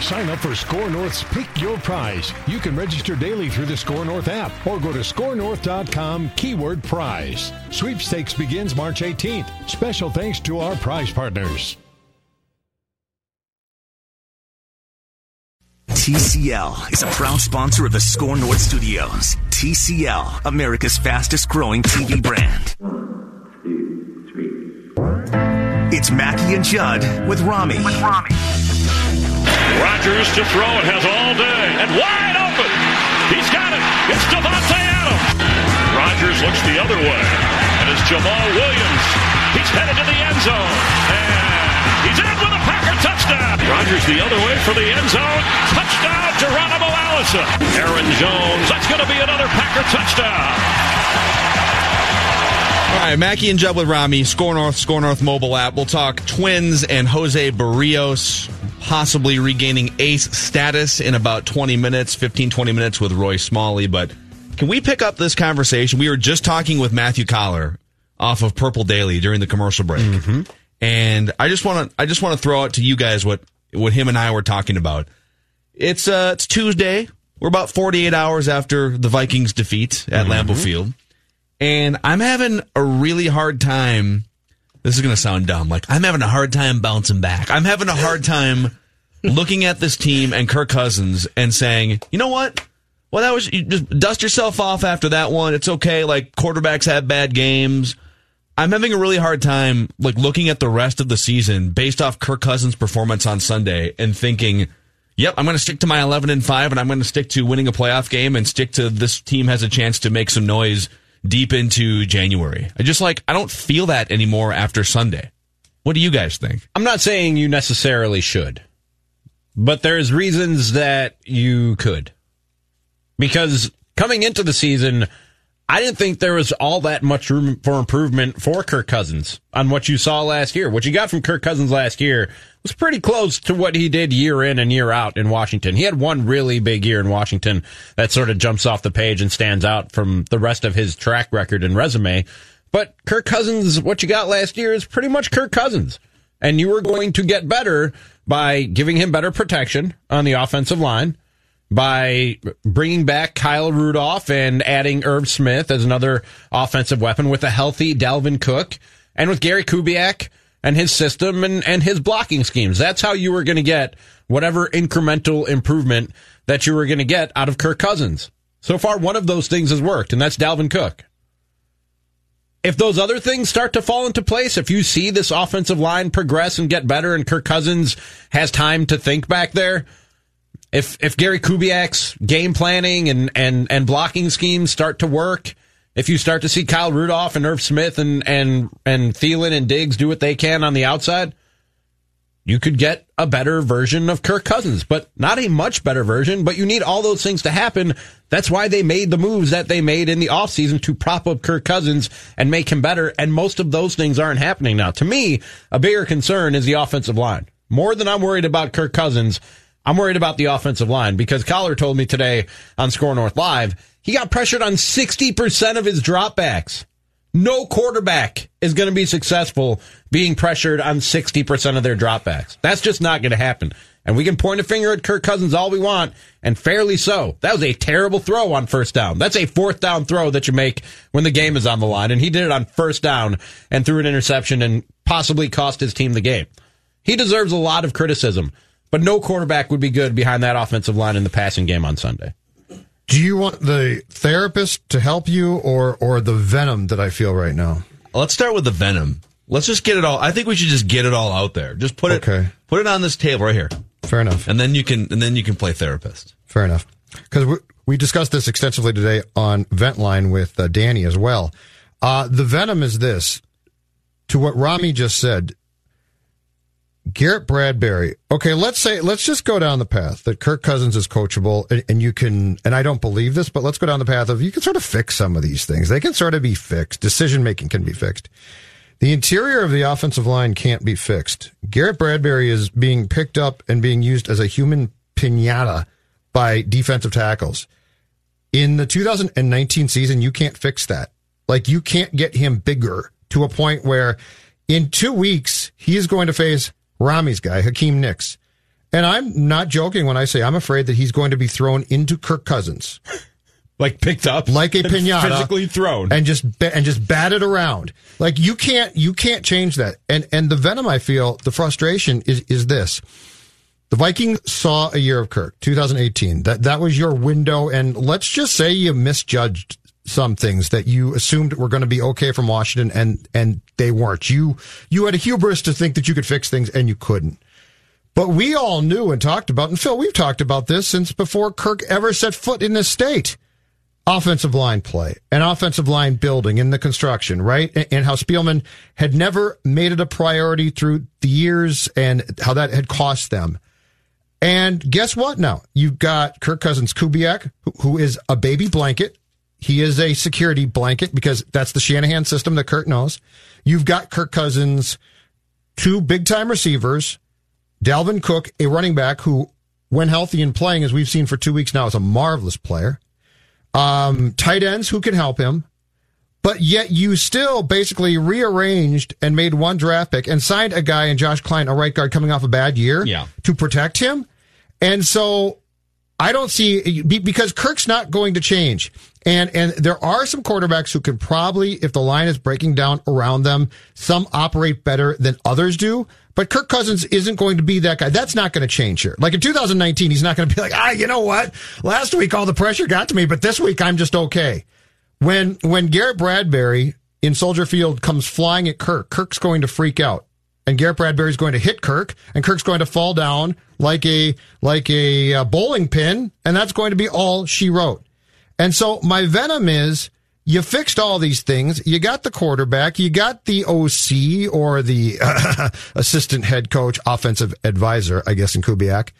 Sign up for SKOR North's Pick Your Prize. You can register daily through the SKOR North app or go to skornorth.com keyword prize. Sweepstakes begins March 18th. Special thanks to our prize partners. TCL is a proud sponsor of the SKOR North Studios. TCL, America's fastest growing TV brand. It's Mackey and Judd with Rami. With Rami. Rodgers to throw it has all day and wide open. He's got it. It's Davante Adams. Rodgers looks the other way and it's Jamaal Williams. He's headed to the end zone and he's in with a Packer touchdown. Rodgers the other way for the end zone. Touchdown Geronimo Allison. Aaron Jones. That's going to be another Packer touchdown. All right, Mackey and Judd with Rami, SKOR North, SKOR North mobile app. We'll talk Twins and Jose Berrios possibly regaining ace status in about 20 minutes, 15, 20 minutes with Roy Smalley. But can we pick up this conversation? We were just talking with Matthew Coller off of Purple Daily during the commercial break. Mm-hmm. And I just want to, I just want to throw out to you guys what, what him and I were talking about. It's, uh, it's Tuesday. We're about 48 hours after the Vikings defeat at Mm-hmm. Lambeau Field. And I'm having a really hard time. This is going to sound dumb. Like, I'm having a hard time bouncing back. I'm having a hard time looking at this team and Kirk Cousins and saying, you know what? Well, that was, you just dust yourself off after that one. It's okay. Like, quarterbacks have bad games. I'm having a really hard time, like, looking at the rest of the season based off Kirk Cousins' performance on Sunday and thinking, yep, I'm going to stick to my 11 and 5 and I'm going to stick to winning a playoff game and stick to this team has a chance to make some noise deep into January. I just like, I don't feel that anymore after Sunday. What do you guys think? I'm not saying you necessarily should, but there's reasons that you could. Because coming into the season, I didn't think there was all that much room for improvement for Kirk Cousins on what you saw last year. What you got from Kirk Cousins last year was pretty close to what he did year in and year out in Washington. He had one really big year in Washington that sort of jumps off the page and stands out from the rest of his track record and resume. But Kirk Cousins, what you got last year is pretty much Kirk Cousins. And you were going to get better by giving him better protection on the offensive line, by bringing back Kyle Rudolph and adding Irv Smith as another offensive weapon with a healthy Dalvin Cook and with Gary Kubiak and his system and, and his blocking schemes. That's how you were going to get whatever incremental improvement that you were going to get out of Kirk Cousins. So far, one of those things has worked, and that's Dalvin Cook. If those other things start to fall into place, if you see this offensive line progress and get better and Kirk Cousins has time to think back there, if if Gary Kubiak's game planning and, and, and blocking schemes start to work, if you start to see Kyle Rudolph and Irv Smith and and and Thielen and Diggs do what they can on the outside, you could get a better version of Kirk Cousins, but not a much better version. But you need all those things to happen. That's why they made the moves that they made in the offseason to prop up Kirk Cousins and make him better. And most of those things aren't happening now. To me, a bigger concern is the offensive line. More than I'm worried about Kirk Cousins, I'm worried about the offensive line because Coller told me today on SKOR North Live, he got pressured on 60% of his dropbacks. No quarterback is going to be successful being pressured on 60% of their dropbacks. That's just not going to happen. And we can point a finger at Kirk Cousins all we want, and fairly so. That was a terrible throw on first down. That's a fourth down throw that you make when the game is on the line. And he did it on first down and threw an interception and possibly cost his team the game. He deserves a lot of criticism, but no quarterback would be good behind that offensive line in the passing game on Sunday. Do you want the therapist to help you or or the venom that I feel right now? Let's start with the venom. Let's just get it all. I think we should just get it all out there. Just put it, Okay. put it on this table right here, Fair enough. and then you can, and then you can play therapist. Fair enough. Because we, We discussed this extensively today on Ventline with uh, Danny as well. Uh, the venom is this to what Rami just said. Garrett Bradbury. Okay, let's say let's just go down the path that Kirk Cousins is coachable, and, and, you can. And I don't believe this, but let's go down the path of you can sort of fix some of these things. They can sort of be fixed. Decision making can be fixed. The interior of the offensive line can't be fixed. Garrett Bradbury is being picked up and being used as a human pinata by defensive tackles. In the 2019 season, you can't fix that. Like you can't get him bigger to a point where in two weeks he is going to face Rami's guy, Akiem Hicks. And I'm not joking when I say I'm afraid that he's going to be thrown into Kirk Cousins. like picked up like a pinata physically thrown. and just and just batted around. Like you can't you can't change that. And and the venom i feel the frustration is is this. The vikings saw a year of kirk 2018 that that was your window and let's just say you misjudged some things that you assumed were going to be okay from washington and and they weren't you you had a hubris to think that you could fix things and you couldn't but we all knew and talked about and phil we've talked about this since before kirk ever set foot in this state offensive line play and offensive line building in the construction, right? And, how Spielman had never made it a priority through the years and how that had cost them. And guess what now? You've got Kirk Cousins Kubiak, who is a baby blanket. He is a security blanket because that's the Shanahan system that Kirk knows. You've got Kirk Cousins, two big time receivers, Dalvin Cook, a running back who, when healthy and playing, as we've seen for two weeks now, is a marvelous player um, tight ends who can help him, but yet you still basically rearranged and made one draft pick and signed a guy in Josh Kline, a right guard coming off a bad year, yeah. to protect him. And so I don't see because Kirk's not going to change. And and there are some quarterbacks who can probably, if the line is breaking down around them, some operate better than others do. But Kirk Cousins isn't going to be that guy. That's not going to change here. Like in 2019, he's not going to be like, ah, you know what? Last week all the pressure got to me, but this week I'm just okay. When when Garrett Bradbury in Soldier Field comes flying at Kirk, Kirk's going to freak out. And Garrett Bradbury's going to hit Kirk, and Kirk's going to fall down like a like a, a bowling pin, and that's going to be all she wrote. And so my venom is you fixed all these things. You got the quarterback. You got the OC or the uh, assistant head coach, offensive advisor, I guess, in Kubiak.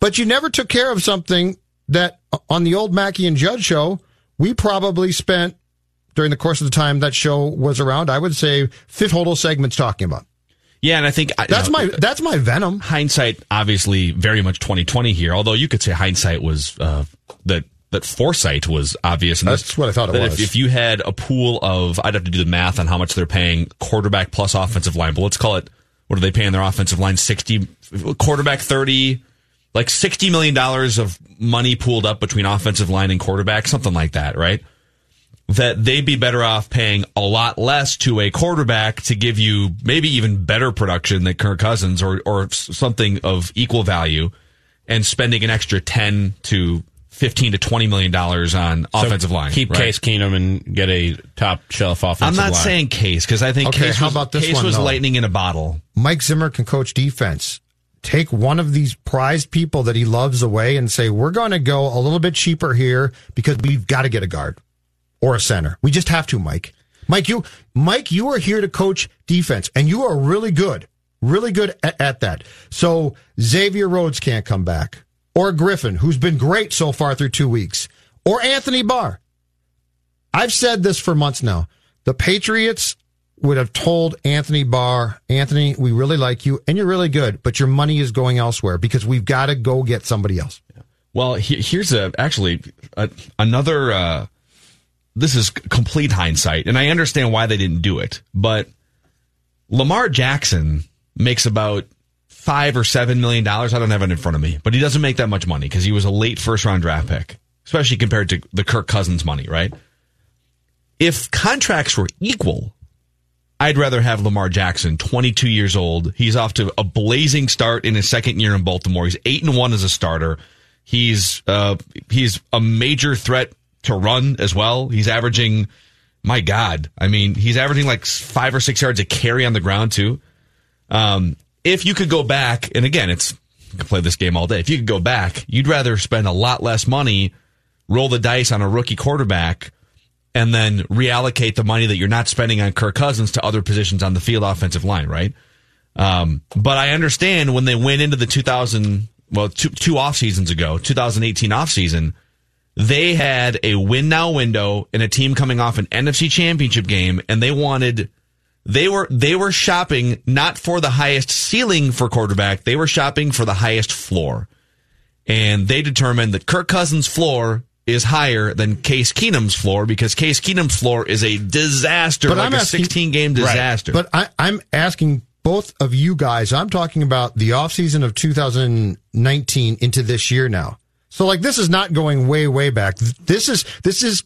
But you never took care of something that on the old Mackey and Judd show, we probably spent during the course of the time that show was around, I would say fifth total segments talking about. Yeah, and I think that's my that's my venom. Hindsight, obviously, very much twenty twenty here. Although you could say hindsight was uh, that that foresight was obvious. And That's what I thought it was. If, if, you had a pool of, I'd have to do the math on how much they're paying quarterback plus offensive line, but let's call it, what are they paying their offensive line? 60, quarterback 30, like $60 million of money pooled up between offensive line and quarterback, something like that, right? That they'd be better off paying a lot less to a quarterback to give you maybe even better production than Kirk Cousins or, or something of equal value and spending an extra 10 to 15 to 20 million dollars on so offensive line. Keep right? Case Keenum and get a top shelf offensive line. I'm not line. saying Case because I think okay, Case, how was, about this Case one, was though? lightning in a bottle. Mike Zimmer can coach defense. Take one of these prized people that he loves away and say, we're going to go a little bit cheaper here because we've got to get a guard or a center. We just have to, Mike. Mike, you, Mike, you are here to coach defense and you are really good, really good at, at that. So Xavier Rhodes can't come back or Griffen, who's been great so far through two weeks, or Anthony Barr. I've said this for months now. The Patriots would have told Anthony Barr, Anthony, we really like you and you're really good, but your money is going elsewhere because we've got to go get somebody else. Well, here's a actually a, another. Uh, this is complete hindsight, and I understand why they didn't do it. But Lamar Jackson makes about five or seven million dollars. I don't have it in front of me, but he doesn't make that much money because he was a late first round draft pick, especially compared to the Kirk Cousins money, right? If contracts were equal, I'd rather have Lamar Jackson, 22 years old. He's off to a blazing start in his second year in Baltimore. He's eight and one as a starter. He's uh, he's a major threat to run as well. He's averaging, my God, I mean, he's averaging like five or six yards a carry on the ground too. Um, if you could go back, and again, it's you can play this game all day. If you could go back, you'd rather spend a lot less money roll the dice on a rookie quarterback and then reallocate the money that you're not spending on Kirk Cousins to other positions on the field offensive line, right? Um, but I understand when they went into the 2000, well, two, two off seasons ago, 2018 off season, they had a win now window and a team coming off an NFC championship game and they wanted, they were, they were shopping not for the highest ceiling for quarterback. They were shopping for the highest floor. And they determined that Kirk Cousins' floor is higher than Case Keenum's floor because Case Keenum's floor is a disaster, But like I'm a 16 game disaster. But I, I'm asking both of you guys. I'm talking about the offseason of 2019 into this year now. So like this is not going way way back. This is this is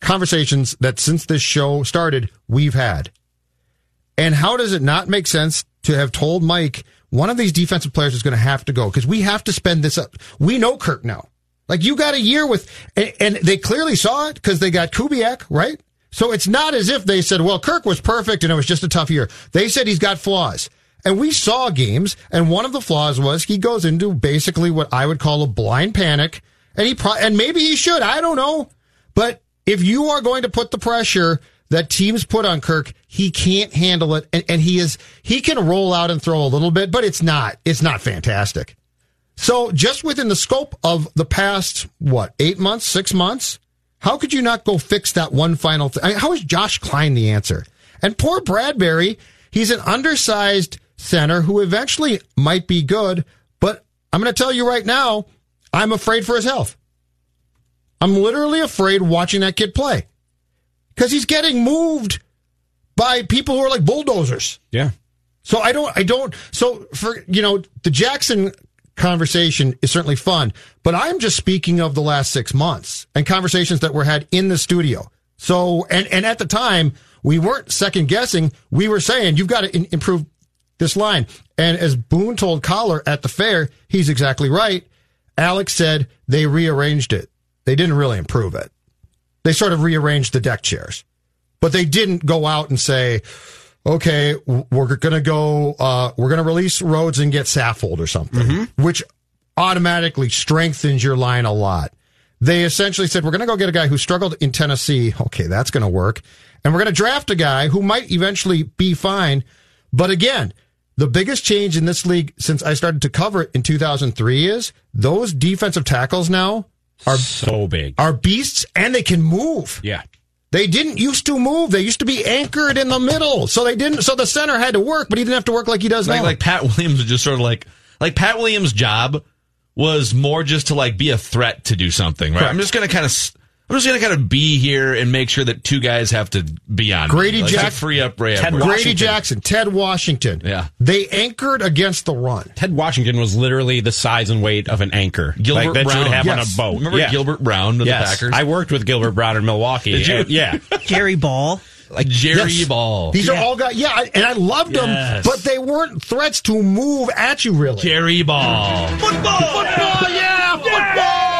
conversations that since this show started we've had. And how does it not make sense to have told Mike one of these defensive players is going to have to go because we have to spend this up. We know Kirk now. Like you got a year with, and, and they clearly saw it because they got Kubiak, right? So it's not as if they said, well, Kirk was perfect and it was just a tough year. They said he's got flaws. And we saw games, and one of the flaws was he goes into basically what I would call a blind panic, and he pro- and maybe he should, I don't know. But if you are going to put the pressure that teams put on Kirk, he can't handle it, and, and he is he can roll out and throw a little bit, but it's not it's not fantastic. So just within the scope of the past what eight months, six months, how could you not go fix that one final thing? Mean, how is Josh Kline the answer? And poor Bradbury, he's an undersized center who eventually might be good, but I'm going to tell you right now, I'm afraid for his health. I'm literally afraid watching that kid play because he's getting moved by people who are like bulldozers. Yeah. So I don't, I don't, so for, you know, the Jackson conversation is certainly fun, but I'm just speaking of the last six months and conversations that were had in the studio. So, and, and at the time, we weren't second guessing. We were saying, you've got to in- improve this line. And as Boone told Coller at the fair, he's exactly right. Alex said they rearranged it. They didn't really improve it. They sort of rearranged the deck chairs, but they didn't go out and say, okay, we're going to go, uh, we're going to release Rhodes and get Saffold or something, which automatically strengthens your line a lot. They essentially said, we're going to go get a guy who struggled in Tennessee. Okay, that's going to work. And we're going to draft a guy who might eventually be fine. But again, the biggest change in this league since I started to cover it in 2003 is those defensive tackles now are So big. are beasts and they can move. Yeah. They didn't used to move. They used to be anchored in the middle. So they didn't so the center had to work, but he didn't have to work like he does like now. like Pat Williams was just sort of like like Pat Williams' job was more just to like be a threat to do something, right? Correct. I'm just gonna kind of I'm just gonna kind of be here and make sure that two guys have to be on. me, Grady like, to Jack- free up Ray Ted Edwards. Grady Jackson, Ted Washington. Yeah. They anchored against the run. Ted Washington was literally the size and weight of an anchor. Gilbert like that Brown. you would have Yes. on a boat. Remember Yeah. Gilbert Brown of Yes. the Packers? I worked with Gilbert Brown in Milwaukee. Did you? And- yeah. Jerry Ball. like Jerry Yes. Ball. These are all guys. Yeah, I- and I loved them, but they weren't threats to move at you really. Jerry Ball. Football, football, yeah, football,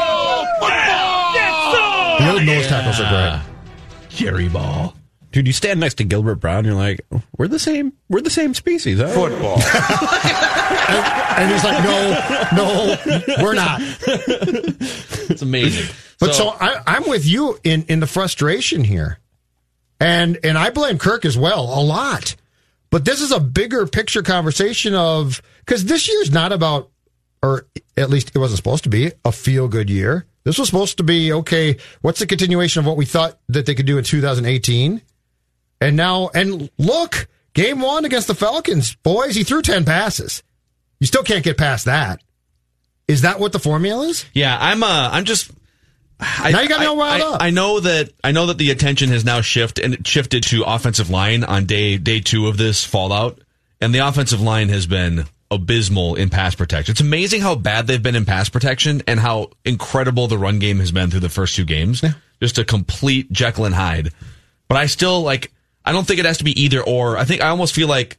football. The old nose tackles are great. Jerry Ball. Dude, you stand next to Gilbert Brown, you're like, we're the same. We're the same species. Huh? Football. And he's like, no, no, we're not. It's amazing. But so, I, I'm with you in, in the frustration here. And and I blame Kirk as well a lot. But this is a bigger picture conversation of because this year's not about, or at least it wasn't supposed to be, a feel good year. This was supposed to be okay. What's the continuation of what we thought that they could do in 2018? And now, and look, game one against the Falcons, boys, he threw 10 passes. You still can't get past that. Is that what the formula is? Yeah, I'm. Uh, I'm just. I, Now you got me all riled up. I know that. I know that the attention has now shifted and shifted to offensive line on day day two of this fallout, and the offensive line has been abysmal in pass protection. It's amazing how bad they've been in pass protection and how incredible the run game has been through the first two games. Just a complete Jekyll and Hyde. But I still like. I don't think it has to be either or. I think I almost feel like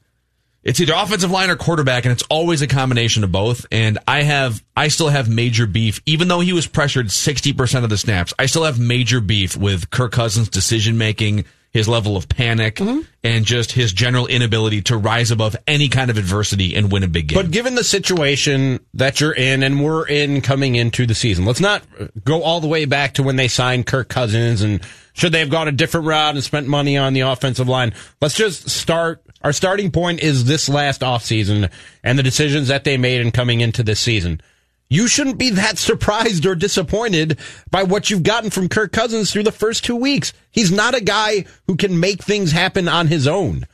it's either offensive line or quarterback, and it's always a combination of both. And I have, I still have major beef, even though he was pressured 60% of the snaps. I still have major beef with Kirk Cousins' decision making, his level of panic, Mm-hmm. and just his general inability to rise above any kind of adversity and win a big game. But given the situation that you're in and we're in coming into the season, let's not go all the way back to when they signed Kirk Cousins and should they have gone a different route and spent money on the offensive line. Let's just start. Our starting point is this last offseason and the decisions that they made in coming into this season. You shouldn't be that surprised or disappointed by what you've gotten from Kirk Cousins through the first two weeks. He's not a guy who can make things happen on his own.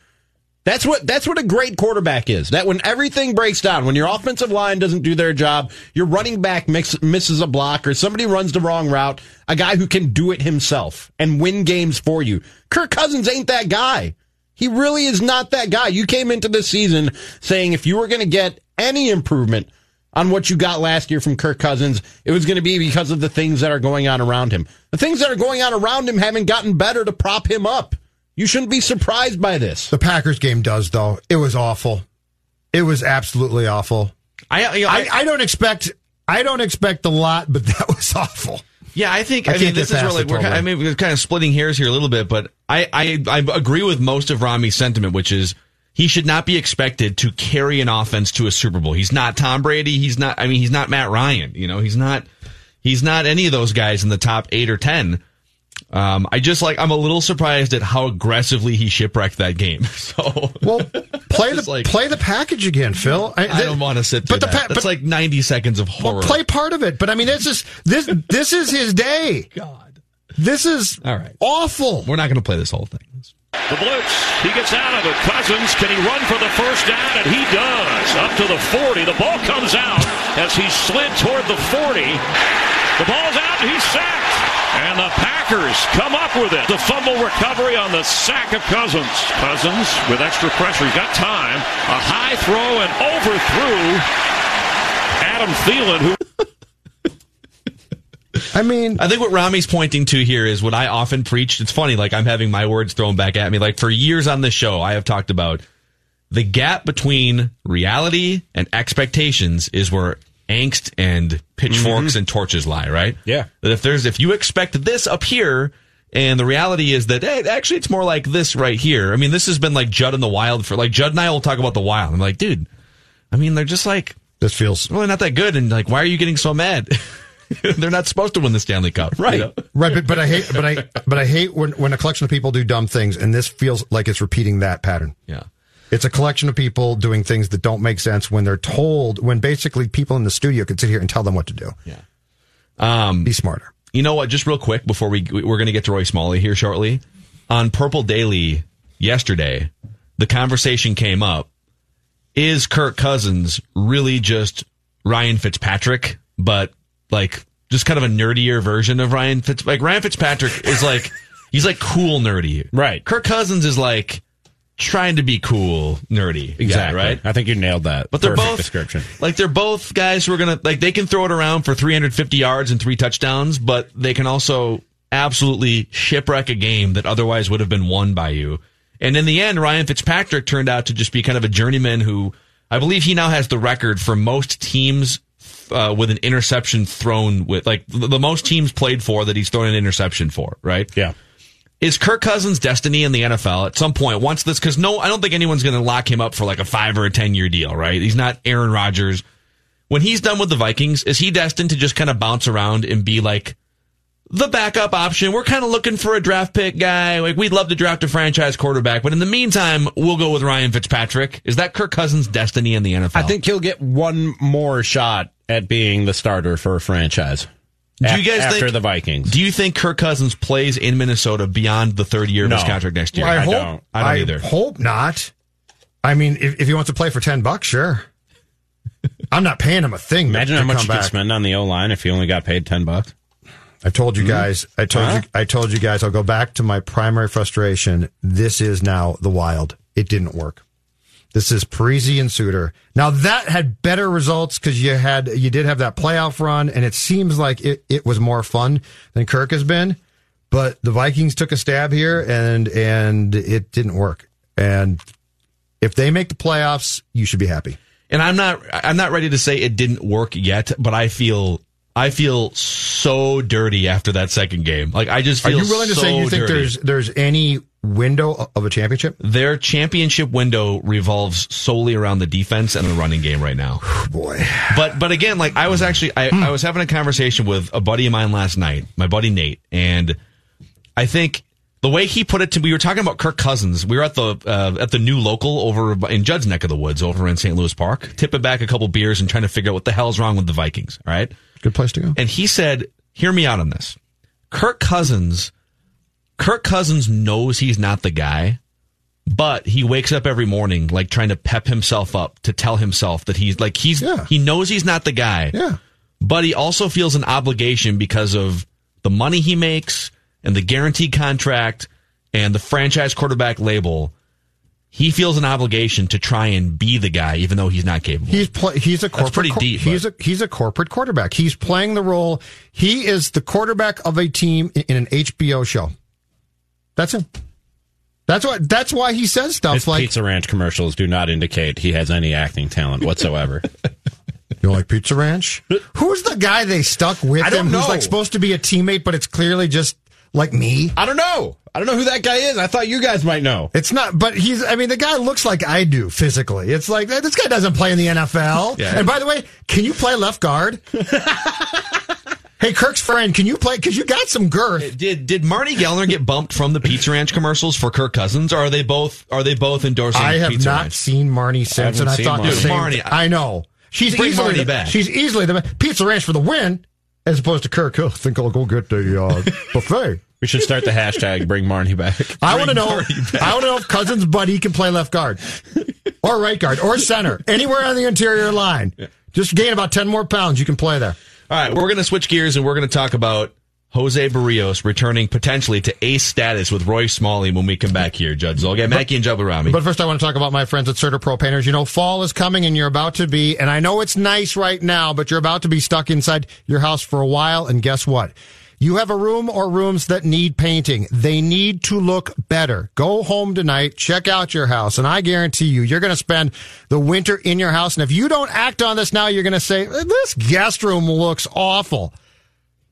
That's what that's what a great quarterback is. That when everything breaks down, when your offensive line doesn't do their job, your running back mix, misses a block or somebody runs the wrong route, a guy who can do it himself and win games for you. Kirk Cousins ain't that guy. He really is not that guy. You came into this season saying if you were going to get any improvement on what you got last year from Kirk Cousins, it was going to be because of the things that are going on around him. The things that are going on around him haven't gotten better to prop him up. You shouldn't be surprised by this. The Packers game does though. It was awful. It was absolutely awful. I, you know, I, I don't expect I don't expect a lot, but that was awful. Yeah, I think I I, mean this is really we're kind. I mean we're kind of splitting hairs here a little bit, but I, I I agree with most of Rami's sentiment, which is he should not be expected to carry an offense to a Super Bowl. He's not Tom Brady. He's not. I mean, he's not Matt Ryan. You know, he's not. He's not any of those guys in the top eight or ten. Um, I just like I'm a little surprised at how aggressively he shipwrecked that game. So Well, play the like- play the package again, Phil. I don't want to sit but the that. pa- That's but- like 90 seconds of horror. Well, play part of it, but I mean, this is this this is his day. God, this is All right. awful. We're not going to play this whole thing. The blitz. He gets out of it. Cousins, can he run for the first down? And he does. Up to the 40. The ball comes out as he slid toward the 40. The ball's out and he's sacked. And the Packers come up with it. The fumble recovery on the sack of Cousins. Cousins with extra pressure. He's got time. A high throw and overthrew Adam Thielen, who I mean, I think what Rami's pointing to here is what I often preached. It's funny, like I'm having my words thrown back at me. Like for years on this show, I have talked about the gap between reality and expectations is where angst and pitchforks mm-hmm. and torches lie, right? Yeah. That if there's, if you expect this up here, and the reality is that hey, actually it's more like this right here. I mean, this has been like Judd in the Wild for like Judd and I will talk about the Wild. I'm like, dude, I mean, they're just like this feels really not that good, and like, why are you getting so mad? they're not supposed to win the Stanley Cup, right? right, but, but I hate, but I, but I hate when when a collection of people do dumb things, and this feels like it's repeating that pattern. Yeah. It's a collection of people doing things that don't make sense when they're told, when basically people in the studio can sit here and tell them what to do. Yeah. Um, Be smarter. You know what? Just real quick before we we're going to get to Roy Smalley here shortly. On Purple Daily yesterday, the conversation came up: Is Kirk Cousins really just Ryan Fitzpatrick, but like just kind of a nerdier version of Ryan Fitz? Like Ryan Fitzpatrick is like he's like cool nerdy, Right. Kirk Cousins is like trying to be cool nerdy, guy, Exactly. right? I think you nailed that. But they're Perfect both description. Like they're both guys who are gonna like they can throw it around for 350 yards and three touchdowns, but they can also absolutely shipwreck a game that otherwise would have been won by you. And in the end, Ryan Fitzpatrick turned out to just be kind of a journeyman who I believe he now has the record for most teams uh, with an interception thrown with like the most teams played for that he's thrown an interception for, right? Yeah. is Kirk Cousins' destiny in the NFL at some point once this? Because no, I don't think anyone's going to lock him up for like a five or a ten year deal, right? He's not Aaron Rodgers. When he's done with the Vikings, is he destined to just kind of bounce around and be like the backup option? We're kind of looking for a draft pick guy. Like we'd love to draft a franchise quarterback, but in the meantime, we'll go with Ryan Fitzpatrick. Is that Kirk Cousins' destiny in the NFL? I think he'll get one more shot at being the starter for a franchise. Do you guys after think, the Vikings? Do you think Kirk Cousins plays in Minnesota beyond the third year of his contract next year? I, hope, don't. I don't either. hope not. I mean, if, if he wants to play for ten bucks, sure. I'm not paying him a thing. Imagine to how much come you could spend on the O line if you only got paid ten bucks. I told Hmm? you guys. I told you. I told you guys. I'll go back to my primary frustration. This is now the wild. It didn't work. This is Parise and Suter. Now that had better results because you had you did have that playoff run, and it seems like it, it was more fun than Kirk has been. But the Vikings took a stab here, and and it didn't work. And if they make the playoffs, you should be happy. and I'm not I'm not ready to say it didn't work yet, but I feel I feel so dirty after that second game. Like I just Are you willing to so say you think dirty. there's there's any window of a championship? Their championship window revolves solely around the defense and the running game right now. Boy. But but again, like I was actually I, I was having a conversation with a buddy of mine last night, my buddy Nate, and I think the way he put it to we were talking about Kirk Cousins. We were at the uh, at the new local over in Judd's neck of the woods over in St. Louis Park, tipping back a couple beers and trying to figure out what the hell's wrong with the Vikings. All right, Good place to go. and he said, "Hear me out on this. Kirk Cousins, Kirk Cousins knows he's not the guy, but he wakes up every morning like trying to pep himself up to tell himself that he's like he's Yeah. he knows he's not the guy. Yeah. But he also feels an obligation because of the money he makes and the guaranteed contract and the franchise quarterback label. He feels an obligation to try and be the guy, even though he's not capable. He's play, he's a corporate pretty quar- deep, He's but- a he's a corporate quarterback. He's playing the role. He is the quarterback of a team in, in an HBO show. That's him. That's what. That's why he says stuff His like Pizza Ranch commercials do not indicate he has any acting talent whatsoever. You like Pizza Ranch? Who's the guy they stuck with I don't him? Who's know. like supposed to be a teammate, but it's clearly just like me. I don't know. I don't know who that guy is. I thought you guys might know. It's not, but he's. I mean, the guy looks like I do physically. It's like this guy doesn't play in the NFL. Yeah. And by the way, can you play left guard? hey, Kirk's friend, can you play? Because you got some girth. Did did Marty Gellner get bumped from the Pizza Ranch commercials for Kirk Cousins, or are they both are they both endorsing? I have Pizza not Ranch? seen Marnie since, haven't and I seen thought the Marnie. same. Marnie, I- I know she's Bring easily Marnie the, back. she's easily the Pizza Ranch for the win, as opposed to Kirk. Oh, I think I'll go get the uh, buffet. We should start the hashtag bring Marnie back. I want to know. I want to know if Cousins' buddy can play left guard, or right guard, or center, anywhere on the interior line. Just gain about ten more pounds. You can play there. All right, we're going to switch gears and we're going to talk about Jose Berrios returning potentially to ace status with Roy Smalley when we come back here, Judd Zulgad. Mackey and Jubba Rami. But first, I want to talk about my friends at Certa Pro Painters. You know, fall is coming and you're about to be, and I know it's nice right now, but you're about to be stuck inside your house for a while. And guess what? You have a room or rooms that need painting. They need to look better. Go home tonight, check out your house, and I guarantee you, you're going to spend the winter in your house. And if you don't act on this now, you're going to say, this guest room looks awful.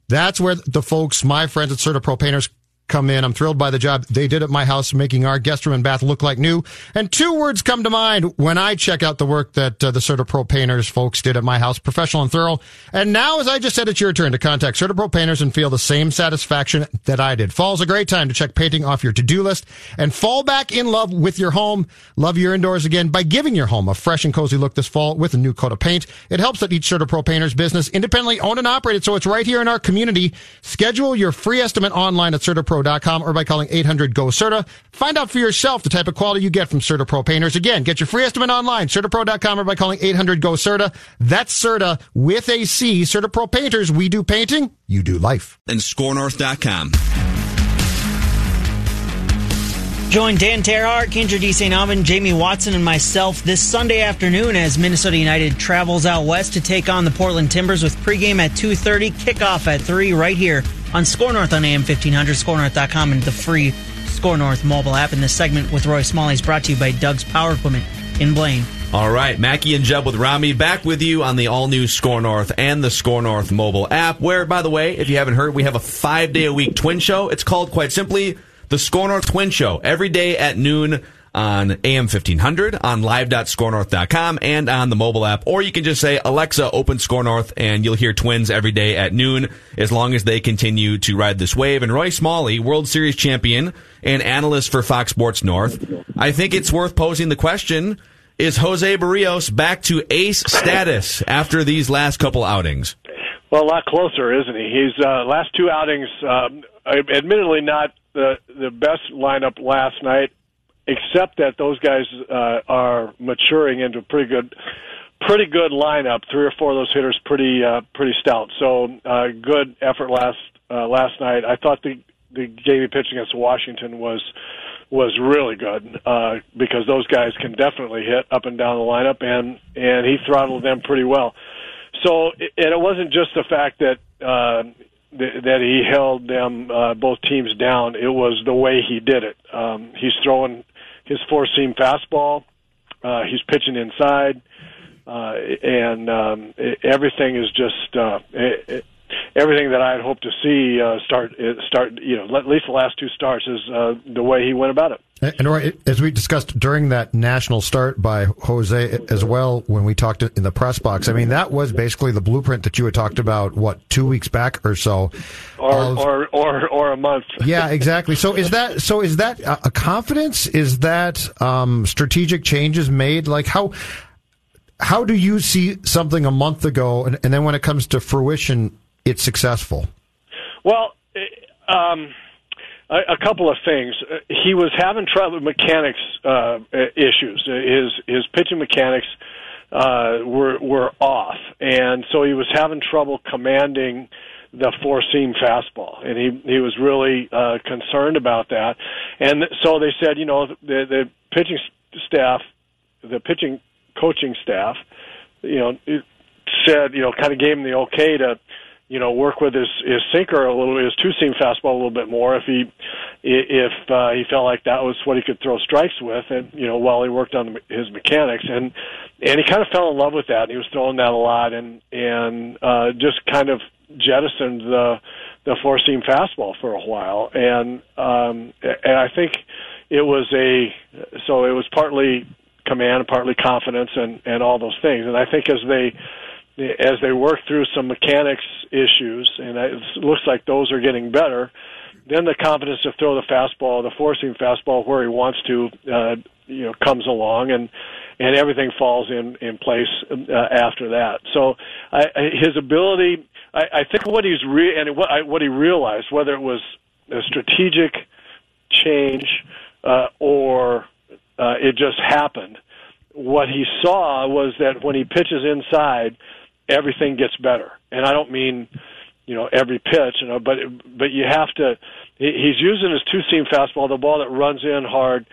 That's where the folks, my friends at Certa Pro Painters, come in. I'm thrilled by the job they did at my house, making our guest room and bath look like new. And two words come to mind when I check out the work that uh, the Certa Pro Painters folks did at my house: professional and thorough. And now, as I just said, it's your turn to contact Certa Pro Painters and feel the same satisfaction that I did. Fall's a great time to check painting off your to-do list and fall back in love with your home. Love your indoors again by giving your home a fresh and cozy look this fall with a new coat of paint. It helps that each Certa Pro Painters business independently owned and operated, so it's right here in our community. Schedule your free estimate online at CertaPro.com or by calling 800 GO CERTA. Find out for yourself the type of quality you get from Certa Pro Painters. Again, get your free estimate online, CertaPro.com or by calling 800 GO CERTA. That's Certa with a C. Certa Pro Painters. We do painting, you do life. And skornorth.com. Join Dan Terhart, Kyndra de St. Aubin, Jamie Watson, and myself this Sunday afternoon as Minnesota United travels out west to take on the Portland Timbers with pregame at 2.30, kickoff at 3 right here on SKOR North on AM 1500, skornorth.com, and the free SKOR North mobile app. And this segment with Roy Smalley is brought to you by Doug's Power Equipment in Blaine. All right, Mackey and Judd with Rami back with you on the all new SKOR North and the SKOR North mobile app. Where, by the way, if you haven't heard, we have a five day a week twin show. It's called quite simply the SKOR North Twin Show every day at noon on AM 1500, on live.skornorth.com, and on the mobile app. Or you can just say, Alexa, open SKOR North, and you'll hear twins every day at noon as long as they continue to ride this wave. And Roy Smalley, World Series champion and analyst for Fox Sports North, I think it's worth posing the question is Jose Berrios back to ace status after these last couple outings? Well, a lot closer, isn't he? He's uh, last two outings, um, admittedly not the the best lineup last night, except that those guys uh, are maturing into a pretty good, pretty good lineup. Three or four of those hitters pretty uh, pretty stout. So uh, good effort last uh, last night. I thought the the JV pitch against Washington was was really good uh, because those guys can definitely hit up and down the lineup, and and he throttled them pretty well. So, and it wasn't just the fact that uh, th- that he held them uh, both teams down. It was the way he did it. Um, he's throwing his four seam fastball. Uh, he's pitching inside, uh, and um, it, everything is just uh, it, it, everything that I had hoped to see uh, start uh, start you know at least the last two starts is uh, the way he went about it. And as we discussed during that national start by Jose as well, when we talked in the press box, I mean that was basically the blueprint that you had talked about what two weeks back or so, or of, or, or or a month. yeah, exactly. So is that so? Is that a confidence? Is that um, strategic changes made? Like how? How do you see something a month ago, and, and then when it comes to fruition, it's successful? Well, um, a, a couple of things. He was having trouble mechanics uh, issues. His his pitching mechanics uh, were were off, and so he was having trouble commanding the four seam fastball, and he he was really uh, concerned about that. And so they said, you know, the, the pitching staff, the pitching coaching staff, you know, said, you know, kind of gave him the okay to you know, work with his his sinker a little, his two seam fastball a little bit more if he if uh, he felt like that was what he could throw strikes with, and you know, while he worked on his mechanics, and and he kind of fell in love with that. And he was throwing that a lot, and and uh, just kind of jettisoned the the four seam fastball for a while, and um, and I think it was a so it was partly command, partly confidence, and and all those things. And I think as they as they work through some mechanics issues, and it looks like those are getting better, then the confidence to throw the fastball, the four seam fastball where he wants to, uh, you know, comes along, and and everything falls in in place uh, after that. So I, his ability, I, I think what he's re- and what I, what he realized, whether it was a strategic change uh, or uh, it just happened. What he saw was that when he pitches inside, everything gets better. And I don't mean, you know, every pitch, you know, but but you have to. He's using his two seam fastball, the ball that runs in hard,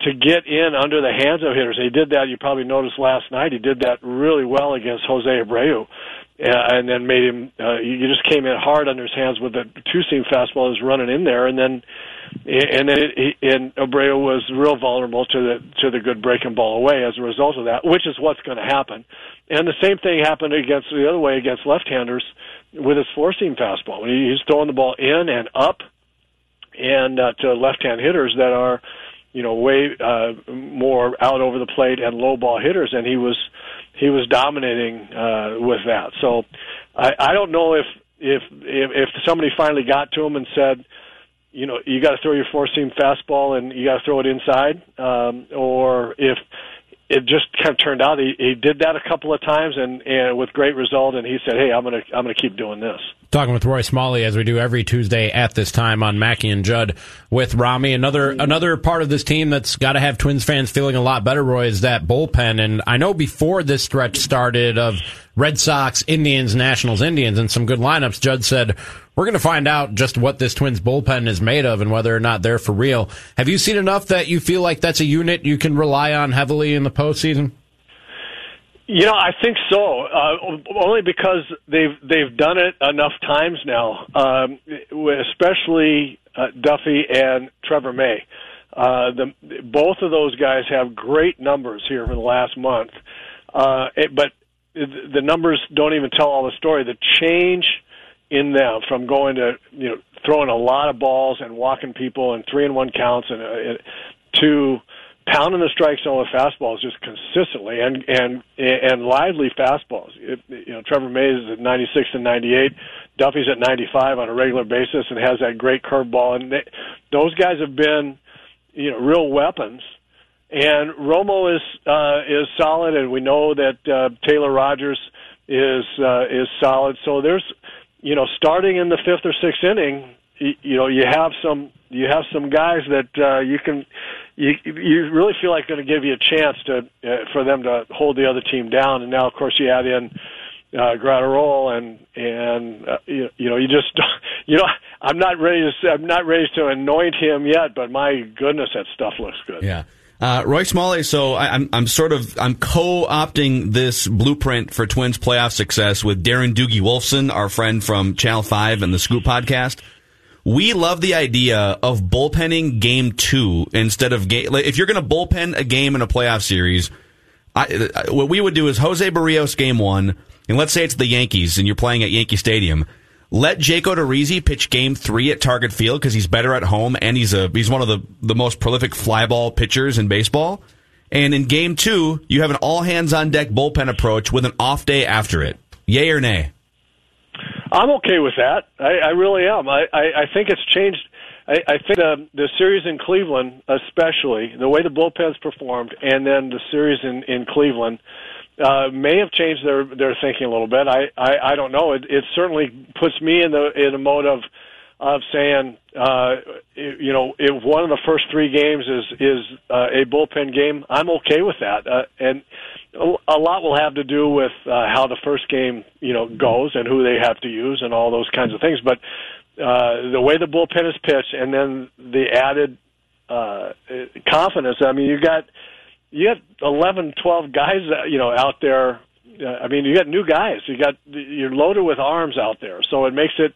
to get in under the hands of hitters. He did that. You probably noticed last night. He did that really well against Jose Abreu, and then made him. Uh, you just came in hard under his hands with the two seam fastball is running in there, and then and then it, and Abreu was real vulnerable to the to the good breaking ball away as a result of that, which is what's going to happen. And the same thing happened against the other way against left-handers with his four-seam fastball. He's throwing the ball in and up, and uh, to left-hand hitters that are, you know, way uh, more out over the plate and low ball hitters, and he was he was dominating uh, with that. So I, I don't know if if if, if somebody finally got to him and said, you know, you got to throw your four seam fastball and you got to throw it inside, um, or if it just kind of turned out he, he did that a couple of times and, and with great result. And he said hey i'm going to i'm going to keep doing this. Talking with roy smalley as we do every tuesday at this time on mackey and judd with rami. Another mm-hmm. another part of this team that's got to have twins fans feeling a lot better roy is that bullpen. And i know before this stretch started of red sox indians nationals indians and some good lineups judd said we're going to find out just what this Twins bullpen is made of and whether or not they're for real. Have you seen enough that you feel like that's a unit you can rely on heavily in the postseason? You know, I think so. Uh, only because they've they've done it enough times now, um, especially uh, Duffey and Trevor May. Uh, the, both of those guys have great numbers here for the last month, uh, it, but the numbers don't even tell all the story. The change in them from going to you know throwing a lot of balls and walking people and three and one counts and uh, to pounding the strike zone with fastballs just consistently and and and lively fastballs. It, you know, Trevor Mays is at 96 and 98. Duffey's at 95 on a regular basis and has that great curveball. And they, those guys have been, you know, real weapons. And Romo is uh, is solid, and we know that uh, Taylor Rogers is uh, is solid. So there's you know, starting in the fifth or sixth inning, you, you know, you have some you have some guys that uh, you can you you really feel like going to give you a chance to uh, for them to hold the other team down. And now, of course, you add in uh, Graterol and and uh, you, you know you just you know I'm not ready to I'm not ready to anoint him yet, but my goodness, that stuff looks good. Yeah. Uh, Roy Smalley, so I, am I'm sort of I'm co-opting this blueprint for Twins playoff success with Darren Doogie Wolfson, our friend from Channel Five and the Scoop podcast. We love the idea of bullpenning game two instead of game. If you're going to bullpen a game in a playoff series, I, what we would do is Jose Berrios game one, and let's say it's the Yankees and you're playing at Yankee Stadium. Let Jake Odorizzi pitch game three at Target Field because he's better at home and he's a he's one of the, the most prolific flyball pitchers in baseball. And in game two, you have an all hands on deck bullpen approach with an off day after it. Yay or nay? I'm okay with that. I, I really am. I, I, I think it's changed. I, I think the, the series in Cleveland, especially the way the bullpens performed, and then the series in in Cleveland, uh, may have changed their their thinking a little bit. I I, I don't know. It, it certainly puts me in the in a mode of of saying, uh, you know, if one of the first three games is is uh, a bullpen game, I'm okay with that. Uh, and a lot will have to do with uh, how the first game, you know, goes and who they have to use and all those kinds of things. But uh, the way the bullpen is pitched, and then the added uh, confidence. I mean, you got you got eleven, twelve guys, uh, you know, out there. Uh, I mean, you got new guys. You got you're loaded with arms out there, so it makes it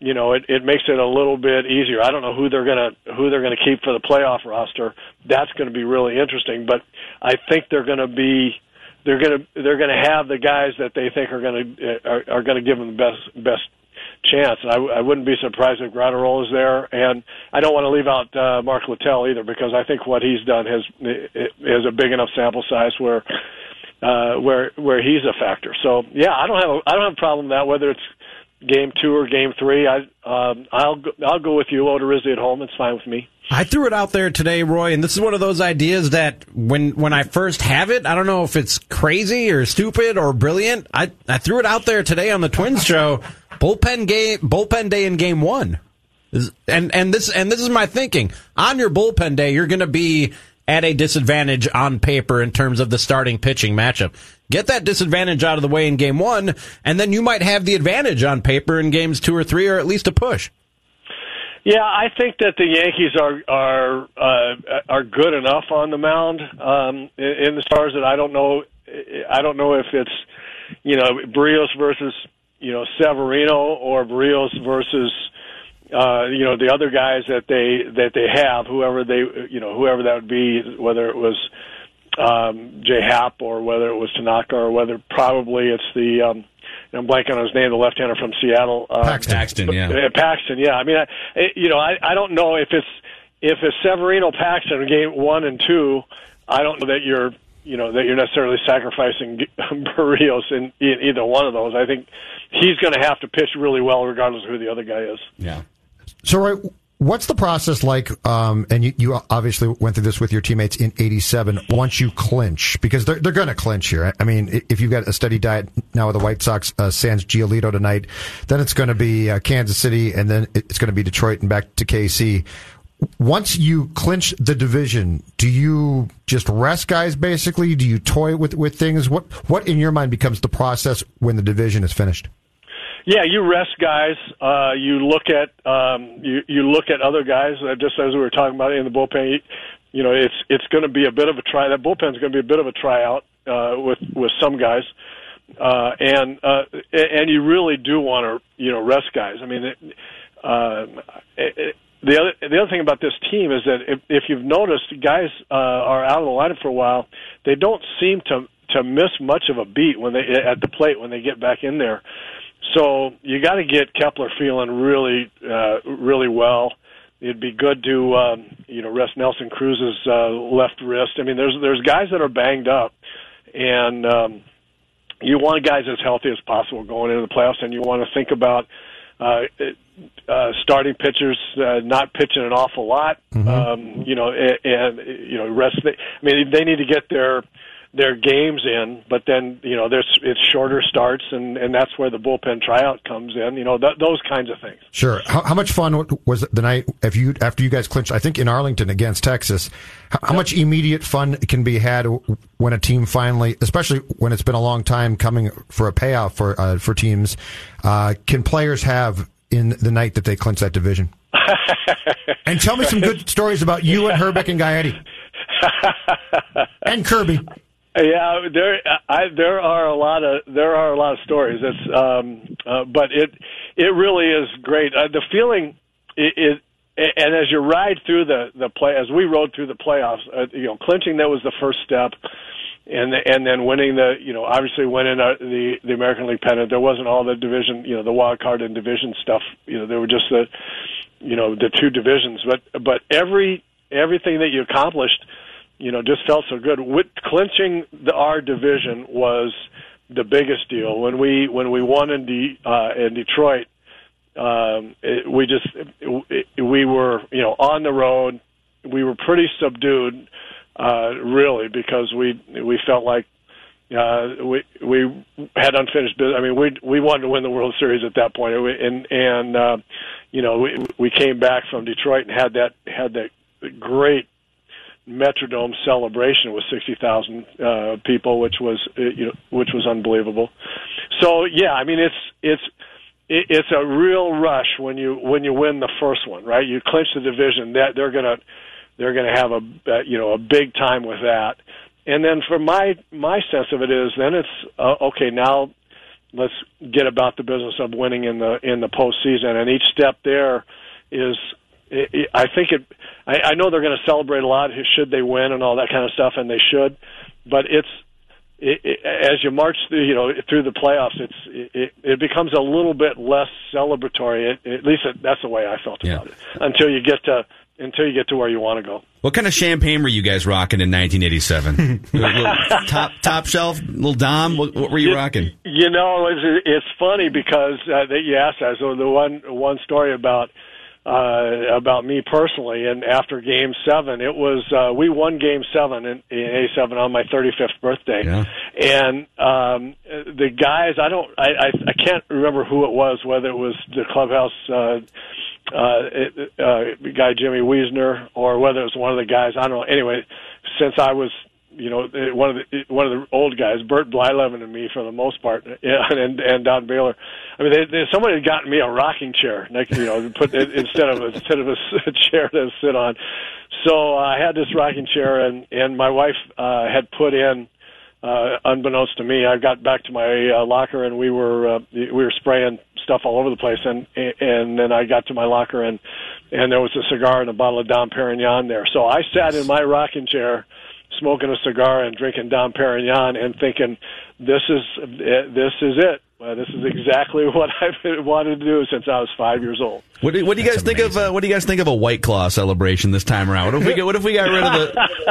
you know, it, it makes it a little bit easier. I don't know who they're gonna who they're gonna keep for the playoff roster. That's going to be really interesting. But I think they're going to be they're going to they're going to have the guys that they think are going to are, are going to give them the best best chance. And I, I wouldn't be surprised if Graterol is there. And I don't want to leave out uh, Mark Littell either because I think what he's done has is a big enough sample size where uh, where where he's a factor. So yeah, I don't have a, I don't have a problem with that whether it's game two or game three. I um, I'll go, I'll go with you, Odorizzi at home. It's fine with me. I threw it out there today, Roy, and this is one of those ideas that when when I first have it, I don't know if it's crazy or stupid or brilliant. I I threw it out there today on the Twins show. Bullpen game, bullpen day in game one, and and this and this is my thinking. On your bullpen day, you're going to be at a disadvantage on paper in terms of the starting pitching matchup. Get that disadvantage out of the way in game one, and then you might have the advantage on paper in games two or three, or at least a push. Yeah, I think that the Yankees are are uh, are good enough on the mound um, in, in the stars that I don't know. I don't know if it's you know Berrios versus you know Severino or Berrios versus uh, you know the other guys that they that they have, whoever they you know whoever that would be, whether it was um, Jay Happ or whether it was Tanaka or whether probably it's the um, I'm blanking on his name, the left-hander from Seattle. Uh, Paxton. Paxton, yeah. Paxton, yeah. I mean, I, you know, I, I don't know if it's if it's Severino Paxton game one and two. I don't know that you're you know that you're necessarily sacrificing Berrios in, in either one of those. I think he's going to have to pitch really well, regardless of who the other guy is. Yeah. So, right, What's the process like? Um, and you, you, obviously went through this with your teammates in '87. Once you clinch, because they're they're going to clinch here. I mean, if you've got a steady diet now with the White Sox, uh, Sans Giolito tonight, then it's going to be uh, Kansas City, and then it's going to be Detroit and back to KC. Once you clinch the division, do you just rest guys? Basically, do you toy with with things? What what in your mind becomes the process when the division is finished? Yeah, you rest guys. Uh, you look at um, you you look at other guys. Uh, just as we were talking about in the bullpen, you, you know, it's it's going to be a bit of a try. That bullpen's going to be a bit of a tryout uh, with with some guys, uh, and uh, and you really do want to you know rest guys. I mean, it, uh, it, the other the other thing about this team is that if, if you've noticed, guys uh, are out of the lineup for a while. They don't seem to to miss much of a beat when they at the plate when they get back in there. So you got to get Kepler feeling really, uh, really well. It'd be good to, um, you know, rest Nelson Cruz's uh, left wrist. I mean, there's there's guys that are banged up, and um, you want guys as healthy as possible going into the playoffs, and you want to think about uh, uh, starting pitchers uh, not pitching an awful lot. Mm-hmm. Um, you know, and, and you know, rest. They, I mean, they need to get their their games in, but then you know there's it's shorter starts, and and that's where the bullpen tryout comes in. You know th- those kinds of things. Sure. How, how much fun was the night if you after you guys clinched? I think in Arlington against Texas. How, how much immediate fun can be had when a team finally, especially when it's been a long time coming for a payoff for uh, for teams, uh, can players have in the night that they clinch that division? and tell me some good stories about you and Hrbek and Gaetti. and Kirby. Yeah, there I, there are a lot of there are a lot of stories. It's um, uh, but it it really is great. Uh, the feeling is, and as you ride through the the play, as we rode through the playoffs, uh, you know, clinching that was the first step. and and then winning the you know obviously winning uh, the the American League pennant. There wasn't all the division you know the wild card and division stuff. You know there were just the you know the two divisions, but but every everything that you accomplished, you know, just felt so good. With clinching the our division was the biggest deal when we when we won in De, uh, in Detroit. Um, it, we just it, we were you know on the road. We were pretty subdued uh, really, because we we felt like uh, we we had unfinished business. I mean, we we wanted to win the World Series at that point, and and uh, you know we we came back from Detroit and had that had that great Metrodome celebration with sixty thousand uh, people, which was uh, you know which was unbelievable. So yeah, I mean it's it's it's a real rush when you when you win the first one, right? You clinch the division. That they're gonna they're to have a uh, you know a big time with that. And then for my my sense of it is then it's uh, okay now let's get about the business of winning in the in the postseason. And each step there is I think it. I, I know they're going to celebrate a lot should they win and all that kind of stuff, and they should. But it's it, it, as you march through, you know, through the playoffs, it's it, it becomes a little bit less celebratory. It, at least it, that's the way I felt Yeah. about it. Until you get to until you get to where you want to go. What kind of champagne were you guys rocking in 1987? Top top shelf, little Dom. What, what were you rocking? You know, it's, it's funny because uh, that you asked that. So the one one story about uh, about me personally, and after Game Seven, it was uh, we won Game Seven in, in A seven on my 35th birthday, Yeah. and um, the guys I don't I, I I can't remember who it was, whether it was the clubhouse. Uh, uh, it, uh, guy Jimmy Wiesner, or whether it was one of the guys. I don't know. Anyway, since I was, you know, one of the one of the old guys, Bert Blyleven and me, for the most part, and and Don Baylor. I mean, they, they, somebody had gotten me a rocking chair, like you know, put instead of a, instead of a chair to sit on. So I had this rocking chair, and and my wife uh, had put in uh, unbeknownst to me, I got back to my uh, locker and we were uh, we were spraying stuff all over the place, and and then I got to my locker and and there was a cigar and a bottle of Dom Perignon there. So I sat in my rocking chair, smoking a cigar and drinking Dom Perignon, and thinking, this is this is it. Uh, this is exactly what I've wanted to do since I was five years old. What do, what do you guys think of? Uh, what do you guys think of a White Claw celebration this time around? What if we get, what if we got rid of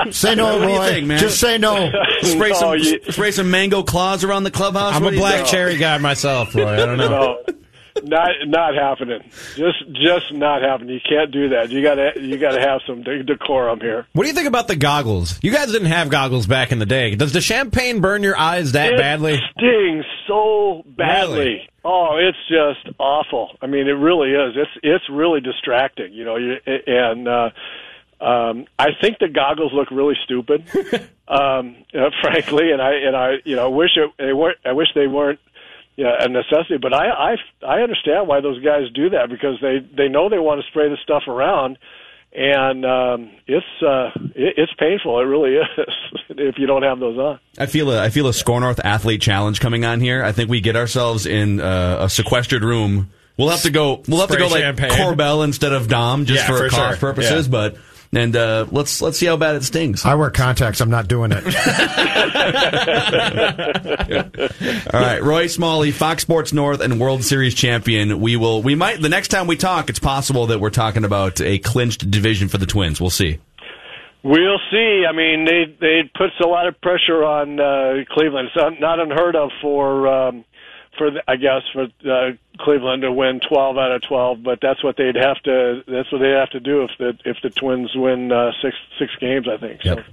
the? Say no, What do you Roy. think, man? Just say no. Spray No, some you- spray some mango claws around the clubhouse. I'm What a black think? cherry guy myself, Roy. I don't know. No, not not happening. Just just not happening. You can't do that. You gotta you gotta have some decorum here. What do you think about the goggles? You guys didn't have goggles back in the day. Does the champagne burn your eyes that it badly? stings so badly. Really? Oh, it's just awful. I mean, it really is. It's it's really distracting. You know, you, and uh, um, I think the goggles look really stupid, um, uh, frankly. And I and I you know wish it, they weren't. I wish they weren't. Yeah, a necessity, but I, I I understand why those guys do that because they they know they want to spray the stuff around, and um, it's uh, it, it's painful. It really is if you don't have those on. I feel a I feel a SKOR North athlete challenge coming on here. I think we get ourselves in uh, a sequestered room. We'll have to go. We'll have to Spray go like champagne. Korbel instead of Dom just Yeah, for, for cost sure. purposes. Yeah. But and uh, let's let's see how bad it stings. I wear contacts. I'm not doing it. All right, Roy Smalley, Fox Sports North and World Series champion. We will. We might the next time we talk. It's possible that we're talking about a clinched division for the Twins. We'll see. We'll see. I mean, they they puts a lot of pressure on uh, Cleveland. It's un- not unheard of for um, for the, I guess for uh, Cleveland to win 12 out of 12, but that's what they'd have to that's what they'd have to do if the if the Twins win uh, six six games. I think. So, Yep.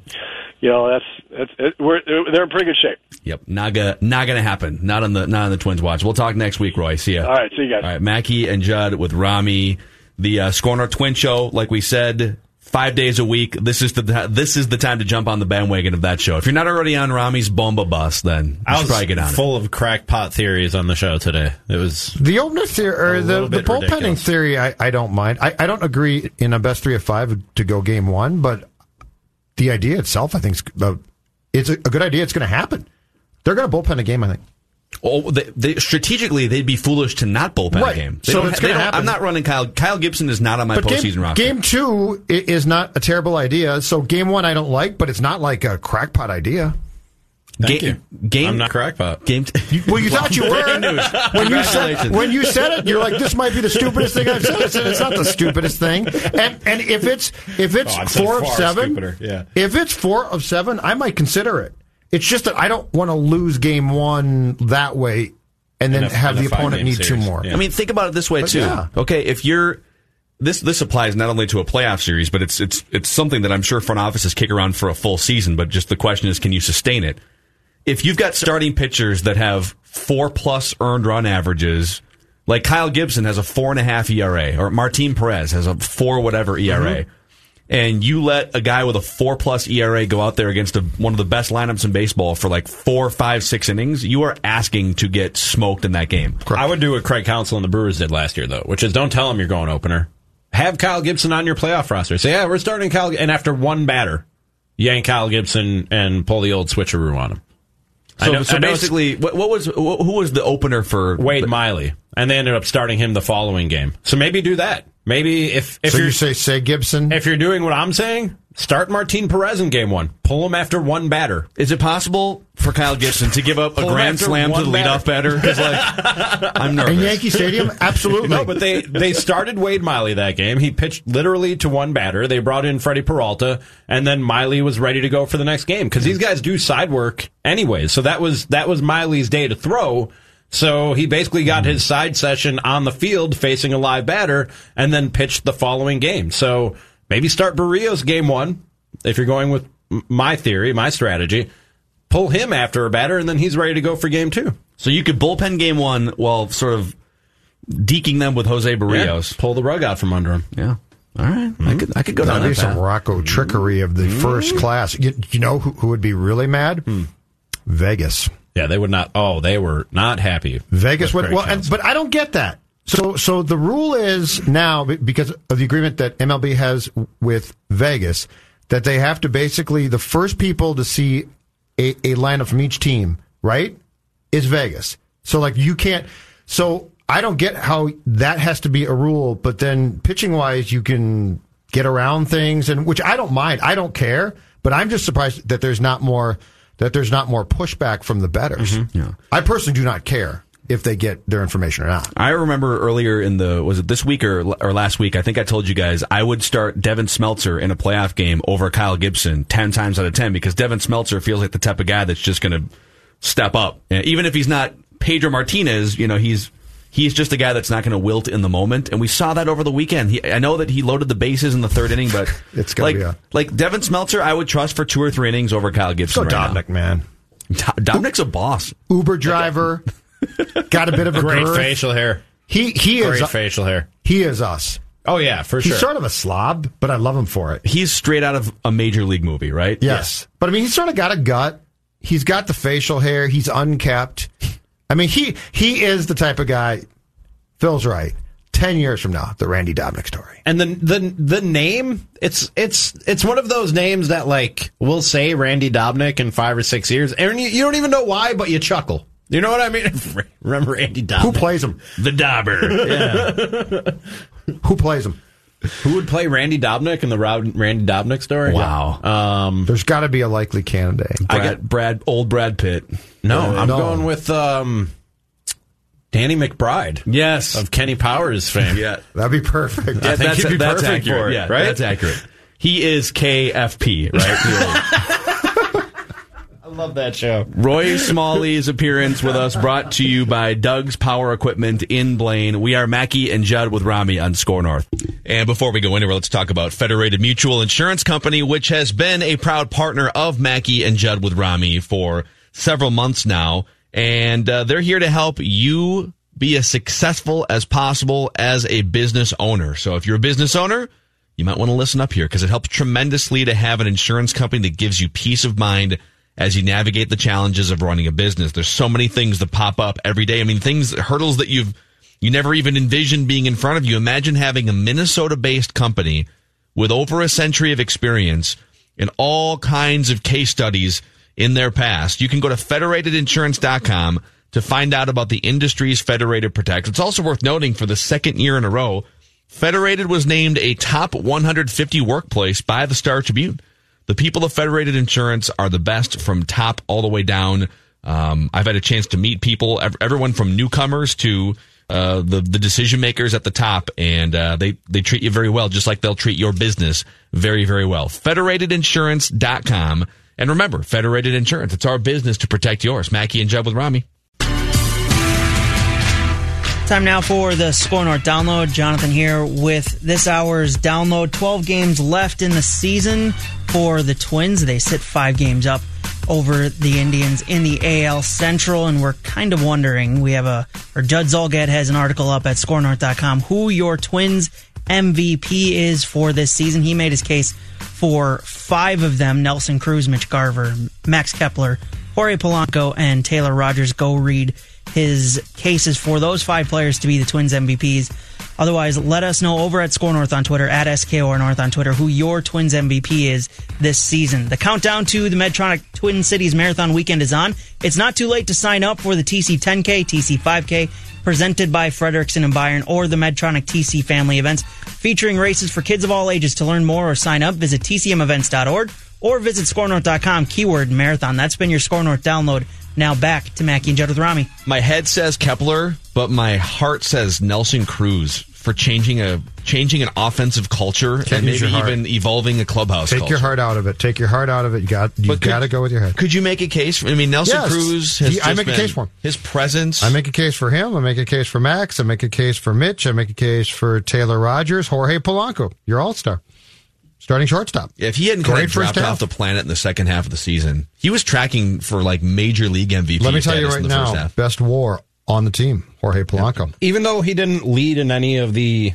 you know, that's that's it, we're they're in pretty good shape. Yep, not gonna not gonna happen. Not on the not on the Twins watch. We'll talk next week, Roy. See ya. All right, see you guys. All right, Mackey and Judd with Rami, the uh, SKOR North Twin Show. Like we said, five days a week. This is the this is the time to jump on the bandwagon of that show. If you're not already on Rami's Bomba Bus, then you I should was probably get on it. full of crackpot theories on the show today. It was The opener theory, or the, the bit bullpenning ridiculous. theory, I, I don't mind. I, I don't agree in a best three of five to go game one, but the idea itself, I think, is, uh, it's a, a good idea. It's going to happen. They're going to bullpen a game, I think. Oh, they, they, strategically, they'd be foolish to not bullpen Right. a game. They So it's gonna happen. I'm not running Kyle. Kyle Gibson is not on my But postseason game, roster. game two is not a terrible idea. So game one, I don't like, but it's not like a crackpot idea. Thank game, you. game. I'm not crackpot. Game. T- Well, you thought you were. Breaking news. When you said Congratulations. when you said it, you're like, "This might be the stupidest thing I've said." I said, "It's not the stupidest thing." And and if it's if it's Oh, four of seven, stupider, yeah. if it's four of seven, I might consider it. It's just that I don't want to lose game one that way, and then a- have the opponent five-game need two more. yeah. I mean, think about it this way But too. yeah. Okay, if you're this this applies not only to a playoff series, but it's it's it's something that I'm sure front offices kick around for a full season. But just the question is, can you sustain it? If you've got starting pitchers that have four plus earned run averages, like Kyle Gibson has a four and a half ERA, or Martin Perez has a four whatever ERA. Mm-hmm. And you let a guy with a four plus ERA go out there against a, one of the best lineups in baseball for like four, five, six innings. You are asking to get smoked in that game. I would do what Craig Counsell and the Brewers did last year, though, which is don't tell them you're going opener. Have Kyle Gibson on your playoff roster. Say, yeah, we're starting Kyle, and after one batter, yank Kyle Gibson and pull the old switcheroo on him. I So, know- so I know it's basically, what, what was wh- who was the opener for Wade Miley, and they ended up starting him the following game. So maybe do that. Maybe if if so you're say say Gibson? if you're doing what I'm saying, start Martin Perez in game one. Pull him after one batter. Is it possible for Kyle Gibson to give up a grand slam to one the leadoff batter? Because like, I'm nervous. in Yankee Stadium, absolutely. No, but they they started Wade Miley that game. He pitched literally to one batter. They brought in Freddie Peralta, and then Miley was ready to go for the next game because these guys do side work anyways. So that was that was Miley's day to throw. So he basically got his side session on the field facing a live batter, and then pitched the following game. So maybe start Berrios game one if you're going with my theory, my strategy. Pull him after a batter, and then he's ready to go for game two. so you could bullpen game one while sort of deking them with Jose Berrios. Pull the rug out from under him. Yeah. All right. I could I could go down That'd be that some path. Rocco trickery of the first mm-hmm. class. You, you know who, who would be really mad? Hmm. Vegas. Yeah, they would not. Oh, they were not happy. Vegas would well, and, but I don't get that. So, so the rule is now because of the agreement that MLB has with Vegas that they have to basically the first people to see a, a lineup from each team, right, is Vegas. So, like you can't. So I don't get how that has to be a rule, but then pitching wise, you can get around things, and which I don't mind. I don't care, but I'm just surprised that there's not more that there's not more pushback from the betters. Mm-hmm. Yeah. I personally do not care if they get their information or not. I remember earlier in the was it this week or or last week? I think I told you guys I would start Devin Smeltzer in a playoff game over Kyle Gibson ten times out of ten because Devin Smeltzer feels like the type of guy that's just going to step up, And even if he's not Pedro Martinez. You know, he's he's just a guy that's not going to wilt in the moment, and we saw that over the weekend. He, I know that he loaded the bases in the third inning, but It's gonna like be a- like Devin Smeltzer, I would trust for two or three innings over Kyle Gibson. Go right Dobnak, now. man. Do- Dobnak's a boss. Uber driver, got a bit of a Great girth. facial hair. He he Great is facial hair. he is us. Oh yeah, for He's sure. He's sort of a slob, but I love him for it. He's straight out of a major league movie, right? Yes. But I mean, he's sort of got a gut. He's got the facial hair. He's unkept. I mean, he he is the type of guy. Phil's right. Ten years from now, the Randy Dobnak story. and the the the name it's it's it's one of those names that like we'll say Randy Dobnak in five or six years, and you, you don't even know why, but you chuckle. You know what I mean? Remember Randy Dobnak? Who plays him? The Dauber. Who plays him? Who would play Randy Dobnak in the Rod- Randy Dobnak story? Wow. Um, There's got to be a likely candidate. I got Brad, old Brad Pitt. No. I'm no. going with um, Danny McBride Yes. of Kenny Powers fame. yeah. That'd be perfect. I think that's, he'd be that's perfect accurate. for it, yeah, right? That's accurate. He is KFP, right? I love that show. Roy Smalley's appearance with us brought to you by Doug's Power Equipment in Blaine. We are Mackey and Judd with Rami on SKOR North. And before we go anywhere, let's talk about Federated Mutual Insurance Company, which has been a proud partner of Mackey and Judd with Rami for several months now. And uh, they're here to help you be as successful as possible as a business owner. So if you're a business owner, you might want to listen up here because it helps tremendously to have an insurance company that gives you peace of mind as you navigate the challenges of running a business. There's so many things that pop up every day. I mean, things, hurdles that you've, you never even envisioned being in front of you. Imagine having a Minnesota based company with over a century of experience and all kinds of case studies in their past. You can go to federatedinsurance.com to find out about the industry's Federated Protect. It's also worth noting for the second year in a row, Federated was named a top 150 workplace by the Star Tribune. The people of Federated Insurance are the best from top all the way down. Um, I've had a chance to meet people, everyone from newcomers to uh, the the decision makers at the top, and uh, they they treat you very well, just like they'll treat your business very very well. Federatedinsurance.com. And remember, Federated Insurance, it's our business to protect yours. Mackey and Judd with Rami. Time now for the SKOR North download. Jonathan here with this hour's download. 12 games left in the season for the Twins. They sit five games up over the Indians in the AL Central, and we're kind of wondering. We have a, or Judd Zulgad has an article up at skornorth.com who your Twins MVP is for this season. He made his case for five of them Nelson Cruz, Mitch Garver, Max Kepler, Jorge Polanco, and Taylor Rogers. Go read his cases for those five players to be the Twins MVPs. Otherwise, let us know over at SKOR North on Twitter, at SKOR North on Twitter, who your Twins MVP is this season. The countdown to the Medtronic Twin Cities Marathon weekend is on. It's not too late to sign up for the TC 10K, TC 5K, presented by Fredrikson and Byron, or the Medtronic TC family events, featuring races for kids of all ages. To learn more or sign up, visit tcmevents.org or visit skornorth.com, keyword marathon. That's been your SKOR North download. Now back to Mackey and Judd with Rami. My head says Kepler, but my heart says Nelson Cruz for changing a changing an offensive culture Can't and maybe even evolving a clubhouse. Take culture. your heart out of it. Take your heart out of it. You got you got to go with your head. Could you make a case? For, I mean, Nelson yes. Cruz. He, I make a case for him. His presence. I make a case for him. I make a case for Max. I make a case for Mitch. I make a case for Taylor Rogers, Jorge Polanco, your all star starting shortstop. If he hadn't kind of dropped off the planet in the second half of the season, he was tracking for like major league MVP. Let me tell you right now, best WAR on the team, Jorge Polanco. Even though he didn't lead in any of the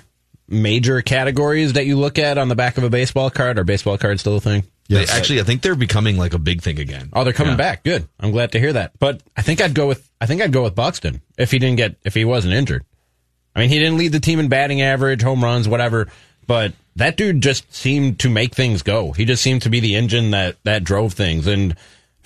major categories that you look at on the back of a baseball card, or baseball card still a thing? Yes. They, actually, I think they're becoming like a big thing again. Oh, they're coming yeah. back. Good. I'm glad to hear that. But I think I'd go with I think I'd go with Buxton if he didn't get if he wasn't injured. I mean, he didn't lead the team in batting average, home runs, whatever, but that dude just seemed to make things go. He just seemed to be the engine that that drove things. And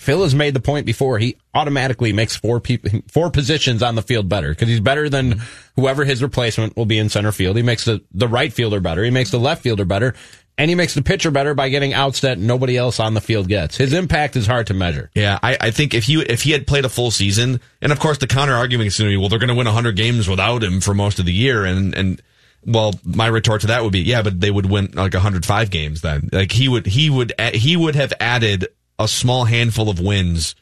Phil has made the point before. He automatically makes four people, four positions on the field better because he's better than whoever his replacement will be in center field. He makes the the right fielder better. He makes the left fielder better. And he makes the pitcher better by getting outs that nobody else on the field gets. His impact is hard to measure. Yeah, I, I think if he if he had played a full season, and of course the counter argument is going to be, well, they're going to win 100 games without him for most of the year, and and well, my retort to that would be, yeah, but they would win like 105 games then. Like he would, he would, he would have added a small handful of wins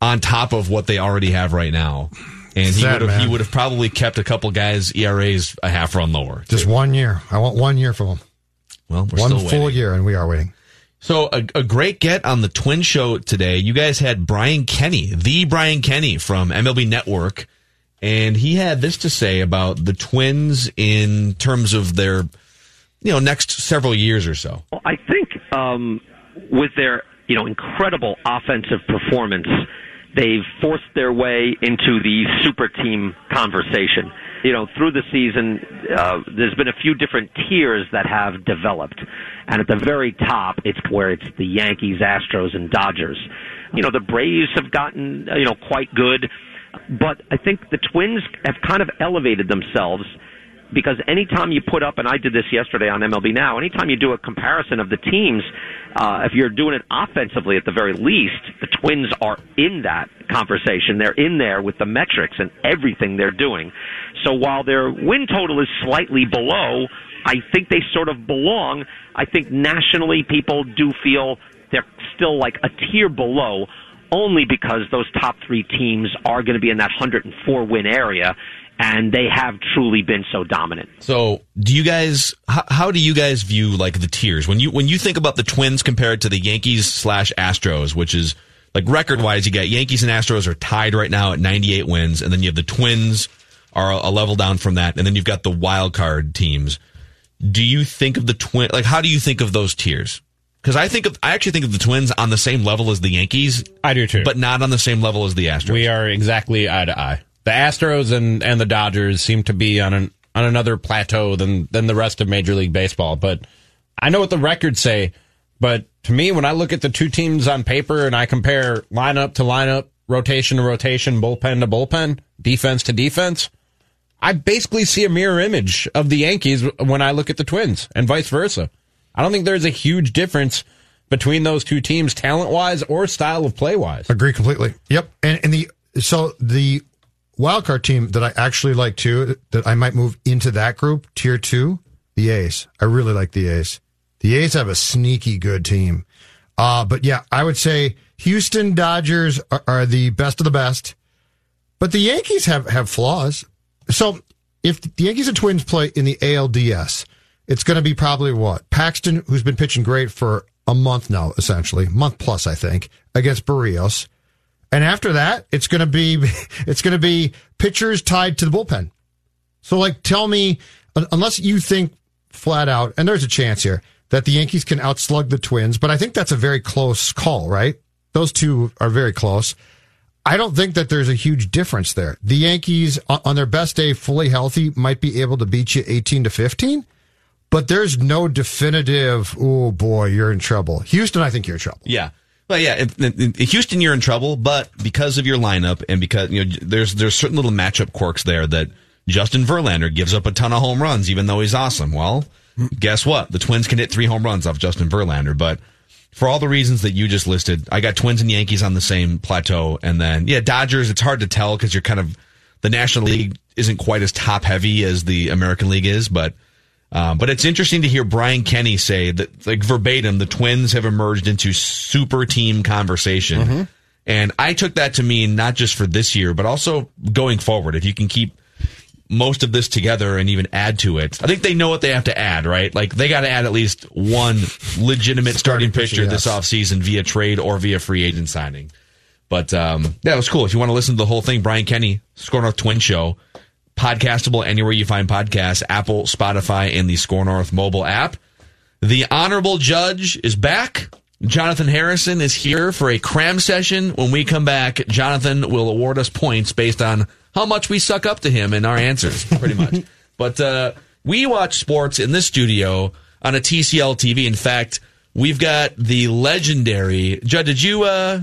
on top of what they already have right now. And he would have, he would have probably kept a couple guys ERAs a half run lower. Just one year. I want one year from him. Well, one full waiting. year, and we are waiting. So a, a, great get on the Twin Show today. You guys had Brian Kenny, the Brian Kenny from MLB Network and he had this to say about the Twins in terms of their, you know, next several years or so. Well, I think um, with their, you know, incredible offensive performance, they've forced their way into the super team conversation. You know, through the season, uh, there's been a few different tiers that have developed, and at the very top, it's where it's the Yankees, Astros, and Dodgers. You know, the Braves have gotten, you know, quite good but I think the Twins have kind of elevated themselves because anytime you put up, and I did this yesterday on MLB Now, anytime you do a comparison of the teams, uh, if you're doing it offensively at the very least, the Twins are in that conversation. They're in there with the metrics and everything they're doing. So while their win total is slightly below, I think they sort of belong. I think nationally people do feel they're still like a tier below only because those top three teams are going to be in that 104 win area and they have truly been so dominant. So, do you guys? How, how, do you guys view like the tiers when you when you think about the Twins compared to the Yankees slash Astros, which is like record wise, you got Yankees and Astros are tied right now at 98 wins, and then you have the Twins are a level down from that, and then you've got the wild card teams. Do you think of the twin? Like, how do you think of those tiers? Because I think of, I actually think of the Twins on the same level as the Yankees. I do too, but not on the same level as the Astros. We are exactly eye to eye. The Astros and, and the Dodgers seem to be on an on another plateau than than the rest of Major League Baseball. But I know what the records say. But to me, when I look at the two teams on paper and I compare lineup to lineup, rotation to rotation, bullpen to bullpen, defense to defense, I basically see a mirror image of the Yankees when I look at the Twins and vice versa. I don't think there's a huge difference between those two teams, talent wise or style of play wise. Agree completely. Yep. And, and the so the wild card team that I actually like too, that I might move into that group, tier two, the A's. I really like the A's. The A's have a sneaky good team. Uh, but yeah, I would say Houston Dodgers are, are the best of the best, but the Yankees have, have flaws. So if the Yankees and Twins play in the ALDS, it's going to be probably what? Paxton, who's been pitching great for a month now, essentially, month plus, I think, against Berrios. And after that, it's going to be, it's going to be pitchers tied to the bullpen. So like, tell me, unless you think flat out, and there's a chance here that the Yankees can outslug the Twins, but I think that's a very close call, right? Those two are very close. I don't think that there's a huge difference there. The Yankees, on their best day, fully healthy, might be able to beat you 18 to 15, but there's no definitive, oh boy, you're in trouble. Houston, I think you're in trouble. Yeah. Well, yeah, in, in Houston, you're in trouble, but because of your lineup and because, you know, there's, there's certain little matchup quirks there that Justin Verlander gives up a ton of home runs, even though he's awesome. Well, guess what? The Twins can hit three home runs off Justin Verlander, but for all the reasons that you just listed, I got Twins and Yankees on the same plateau. And then, yeah, Dodgers, it's hard to tell because you're kind of, the National League isn't quite as top heavy as the American League is, but, um, but it's interesting to hear Brian Kenny say that, like verbatim, the Twins have emerged into super team conversation. Mm-hmm. And I took that to mean not just for this year, but also going forward. If you can keep most of this together and even add to it. I think they know what they have to add, right? Like they got to add at least one legitimate starting, starting pitcher, yes. this offseason via trade or via free agent signing. But um, yeah, it was cool. If you want to listen to the whole thing, Brian Kenny, SKOR North Twin Show, podcastable anywhere you find podcasts, Apple, Spotify, and the SKOR North mobile app. The honorable judge is back. Jonathan Harrison is here for a cram session. When we come back, Jonathan will award us points based on how much we suck up to him in our answers, pretty much. but uh, we watch sports in this studio on a TCL TV. In fact, we've got the legendary. Judge. did you uh,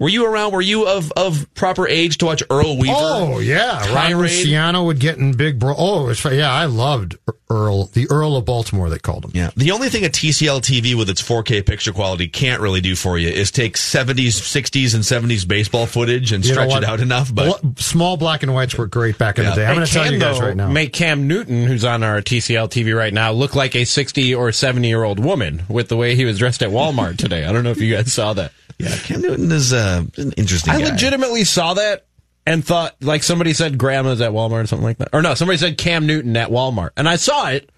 were you around? Were you of, of proper age to watch Earl Weaver? Oh yeah, Ron Luciano would get in big bro. Oh, it's yeah, I loved er-, Earl, the Earl of Baltimore. They called him. Yeah, the only thing a TCL TV with its 4K picture quality can't really do for you is take 70s, 60s, and 70s baseball footage and you stretch it out enough. But small black and whites were great back in yeah. the day. I'm going to tell you guys though, right now. Make Cam Newton, who's on our TCL TV right now, look like a 60 or 70 year old woman with the way he was dressed at Walmart today. I don't know if you guys saw that. Yeah, Cam Newton is uh, an interesting. I guy. legitimately saw that and thought like somebody said grandma's at Walmart or something like that. Or no, somebody said Cam Newton at Walmart, and I saw it.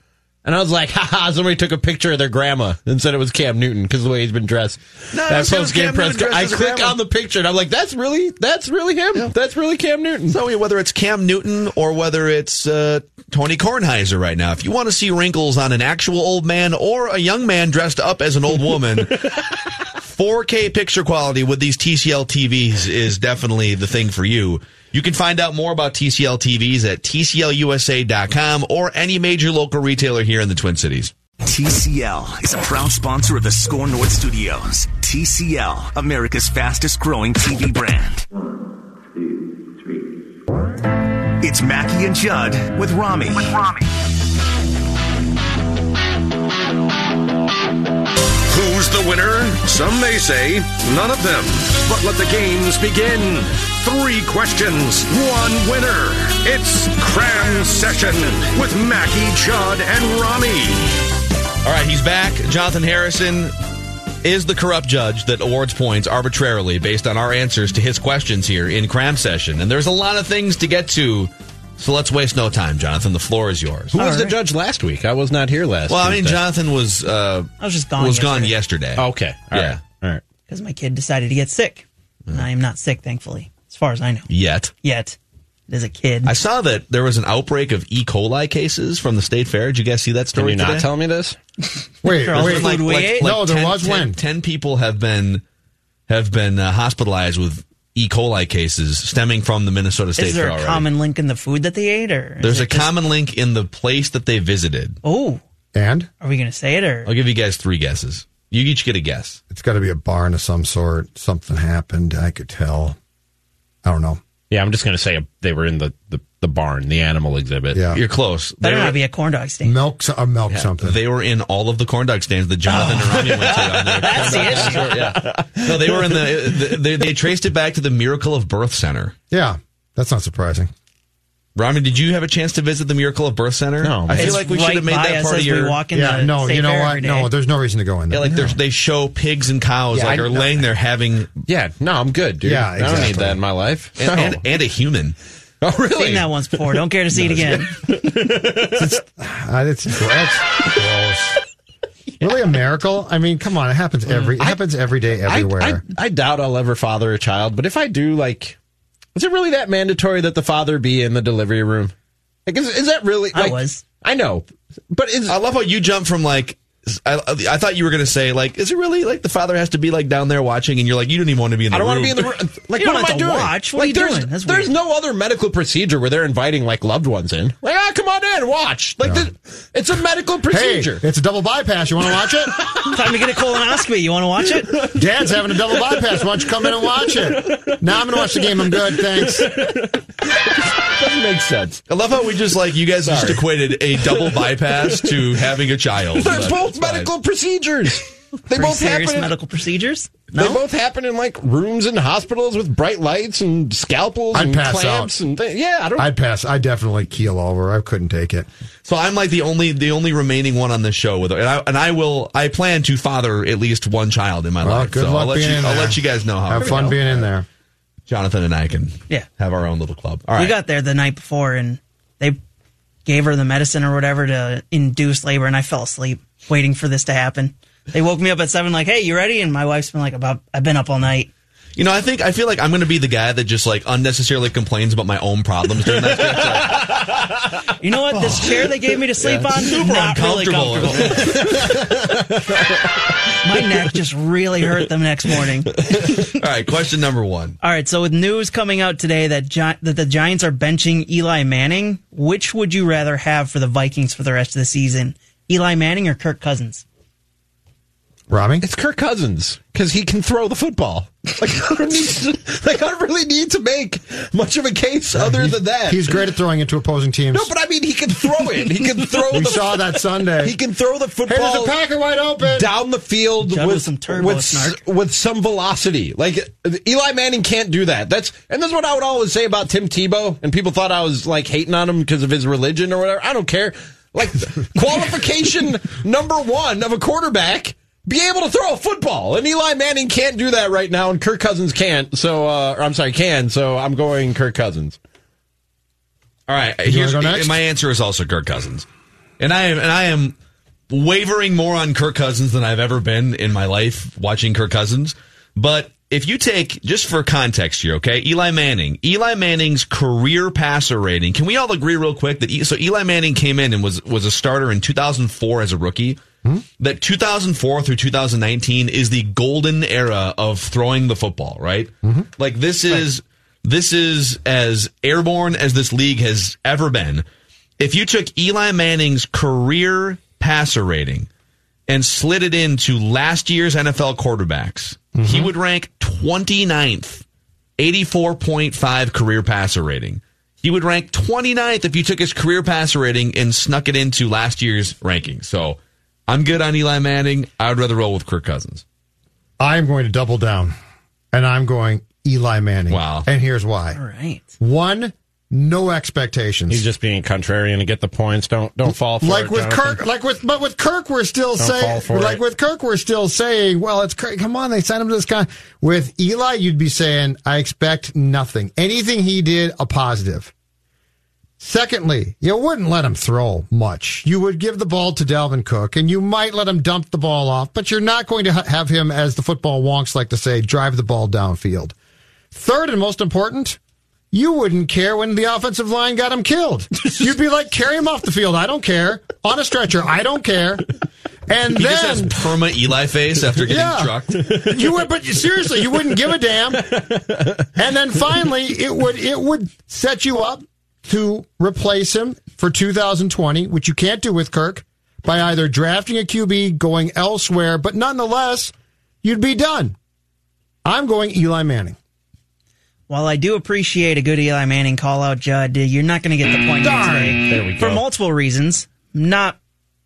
And I was like, haha, somebody took a picture of their grandma and said it was Cam Newton because the way he's been dressed. No, that post game press. I click on the picture and I'm like, that's really, that's really him. Yeah. That's really Cam Newton. So whether it's Cam Newton or whether it's uh, Tony Kornheiser right now, if you want to see wrinkles on an actual old man or a young man dressed up as an old woman, 4K picture quality with these TCL TVs is definitely the thing for you. You can find out more about TCL TVs at TCLUSA.com or any major local retailer here in the Twin Cities. TCL is a proud sponsor of the SKOR North Studios. TCL, America's fastest growing TV brand. One, two, three. It's Mackey and Judd with Rami. With Rami. Who's the winner? Some may say none of them. But let the games begin. Three questions, one winner. It's Cram Session with Mackey, Judd, and Rami. All right, he's back. Jonathan Harrison is the corrupt judge that awards points arbitrarily based on our answers to his questions here in Cram Session. And there's a lot of things to get to. So let's waste no time, Jonathan. The floor is yours. Who All was right. the judge last week? I was not here last. Week. Well, I mean, Jonathan was. Uh, I was just gone. Was yesterday. gone yesterday. Okay. All yeah. Right. All right. Because my kid decided to get sick, and I am not sick, thankfully as far as I know. Yet. Yet. As a kid. I saw that there was an outbreak of E. coli cases from the state fair. Did you guys see that story Can you today? not tell me this? wait, wait. Like, like, like no, there 10, was 10, when? Ten people have been have been uh, hospitalized with E. coli cases stemming from the Minnesota State Is there Fair a already. common link in the food that they ate, or there's a just... common link in the place that they visited? Oh, and are we going to say it, or I'll give you guys three guesses. You each get a guess. It's got to be a barn of some sort. Something happened. I could tell. I don't know. Yeah, I'm just going to say they were in the, the, the barn, the animal exhibit. Yeah. You're close. Better They not were- be a corn dog stand. Milk, so- uh, milk something. They were in all of the corn dog stands that Jonathan and Rami went to. On their That's the issue. tour, Yeah. No, they were in the. the they, they traced it back to the Miracle of Birth Center. yeah, that's not surprising. Rami, did you have a chance to visit the Miracle of Birth Center? No. I feel like we should have made that part of your. walk in Yeah, the no, you know Fair what? No, there's no reason to go in Yeah, there. like there's they show pigs and cows Yeah, like I are know. laying there having Yeah, no, I'm good, dude. Yeah, I don't need that in my life. and, No. and, and a human. oh, really? Seen that once before. Don't care to see it again. Uh, it's, that's gross. Really a miracle? I mean, come on, it happens every it happens every day I- everywhere. I, I doubt I'll ever father a child, but if I do, like, is it really that mandatory that the father be in the delivery room? Like, is, is that really? I was. I know, but is I love how you jump from like. I, I thought you were going to say like, is it really like the father has to be like down there watching, and you're like, you don't even want to be in the I don't room. want to be in the room. Like, You don't what am I to doing? watch. What like, are you there's, doing? That's there's weird. no other medical procedure where they're inviting like loved ones in. Like, ah, come on in, watch. Like, this, it's a medical hey, procedure. it's a double bypass. You want to watch it? Time to get a colonoscopy. You want to watch it? Dad's having a double bypass. Why don't you come in and watch it? Now I'm going to watch the game. I'm good. Thanks. doesn't make sense. I love how we just like you guys just equated a double bypass to having a child. They're But both it's fine. medical procedures. They Pretty both serious happen. In, medical procedures. They both happen in like rooms in hospitals with bright lights and scalpels I'd and pass clamps out. and th- yeah. I don't. I'd pass. I definitely keel over. I couldn't take it. So I'm like the only the only remaining one on this show with and I and I will I plan to father at least one child in my Well, life. good so luck I'll let being you in I'll there. let you guys know how Have fun being in there. Jonathan and I can Yeah. have our own little club. All right. We got there the night before and they gave her the medicine or whatever to induce labor, and I fell asleep waiting for this to happen. They woke me up at seven, like, "Hey, you ready?" And my wife's been like, "About I've been up all night." You know, I think I feel like I'm going to be the guy that just like unnecessarily complains about my own problems during that. Like, You know what? This chair they gave me to sleep on, super not really uncomfortable. comfortable. my neck just really hurt the next morning. All right, question number one. All right, so with news coming out today that Gi- that the Giants are benching Eli Manning, which would you rather have for the Vikings for the rest of the season? Eli Manning or Kirk Cousins? Rami? It's Kirk Cousins because he can throw the football. Like I don't need to, like I don't really need to make much of a case other than that. He's great at throwing into opposing teams. no, but I mean he can throw it. He can throw. we the, saw that Sunday. He can throw the hey, there's football a Packer wide open. down the field Judd with with some turbo with, snark. with some velocity. Like Eli Manning can't do that. That's and that's what I would always say about Tim Tebow. And people thought I was like hating on him because of his religion or whatever. I don't care. Like qualification number one of a quarterback. Be able to throw a football, and Eli Manning can't do that right now, and Kirk Cousins can't. So, uh, or I'm sorry, can. So I'm going Kirk Cousins. All right, You here's my answer is also Kirk Cousins, and I am and I am wavering more on Kirk Cousins than I've ever been in my life watching Kirk Cousins. But if you take just for context here, okay, Eli Manning, Eli Manning's career passer rating. Can we all agree real quick that so Eli Manning came in and was was a starter in 2004 as a rookie. That 2004 through 2019 is the golden era of throwing the football, right? Like this is this is as airborne as this league has ever been. If you took Eli Manning's career passer rating and slid it into last year's NFL quarterbacks, he mm-hmm. would rank 29th, 84.5 career passer rating. He would rank 29th if you took his career passer rating and snuck it into last year's ranking. So I'm good on Eli Manning. I would rather roll with Kirk Cousins. I'm going to double down, and I'm going Eli Manning. Wow. And here's why. All right. One, no expectations. He's just being contrarian to get the points. Don't don't fall for like it. with Jonathan. Kirk, like with but with Kirk, we're still Don't saying fall for like it. with Kirk, we're still saying, well, it's Kirk. Come on, they signed him to this guy. With Eli, you'd be saying, I expect nothing. Anything he did, a positive. Secondly, you wouldn't let him throw much. You would give the ball to Dalvin Cook, and you might let him dump the ball off, but you're not going to have him, as the football wonks like to say, drive the ball downfield. Third and most important, you wouldn't care when the offensive line got him killed. You'd be like, carry him off the field. I don't care. On a stretcher. I don't care. And He then perma Eli face after getting Yeah. trucked. you would, but seriously, you wouldn't give a damn. And then finally, it would it would set you up to replace him for 2020, which you can't do with Kirk by either drafting a QB, going elsewhere, but nonetheless, you'd be done. I'm going Eli Manning. While I do appreciate a good Eli Manning call out, Judd, uh, you're not going to get the point here today. There we For multiple reasons. Not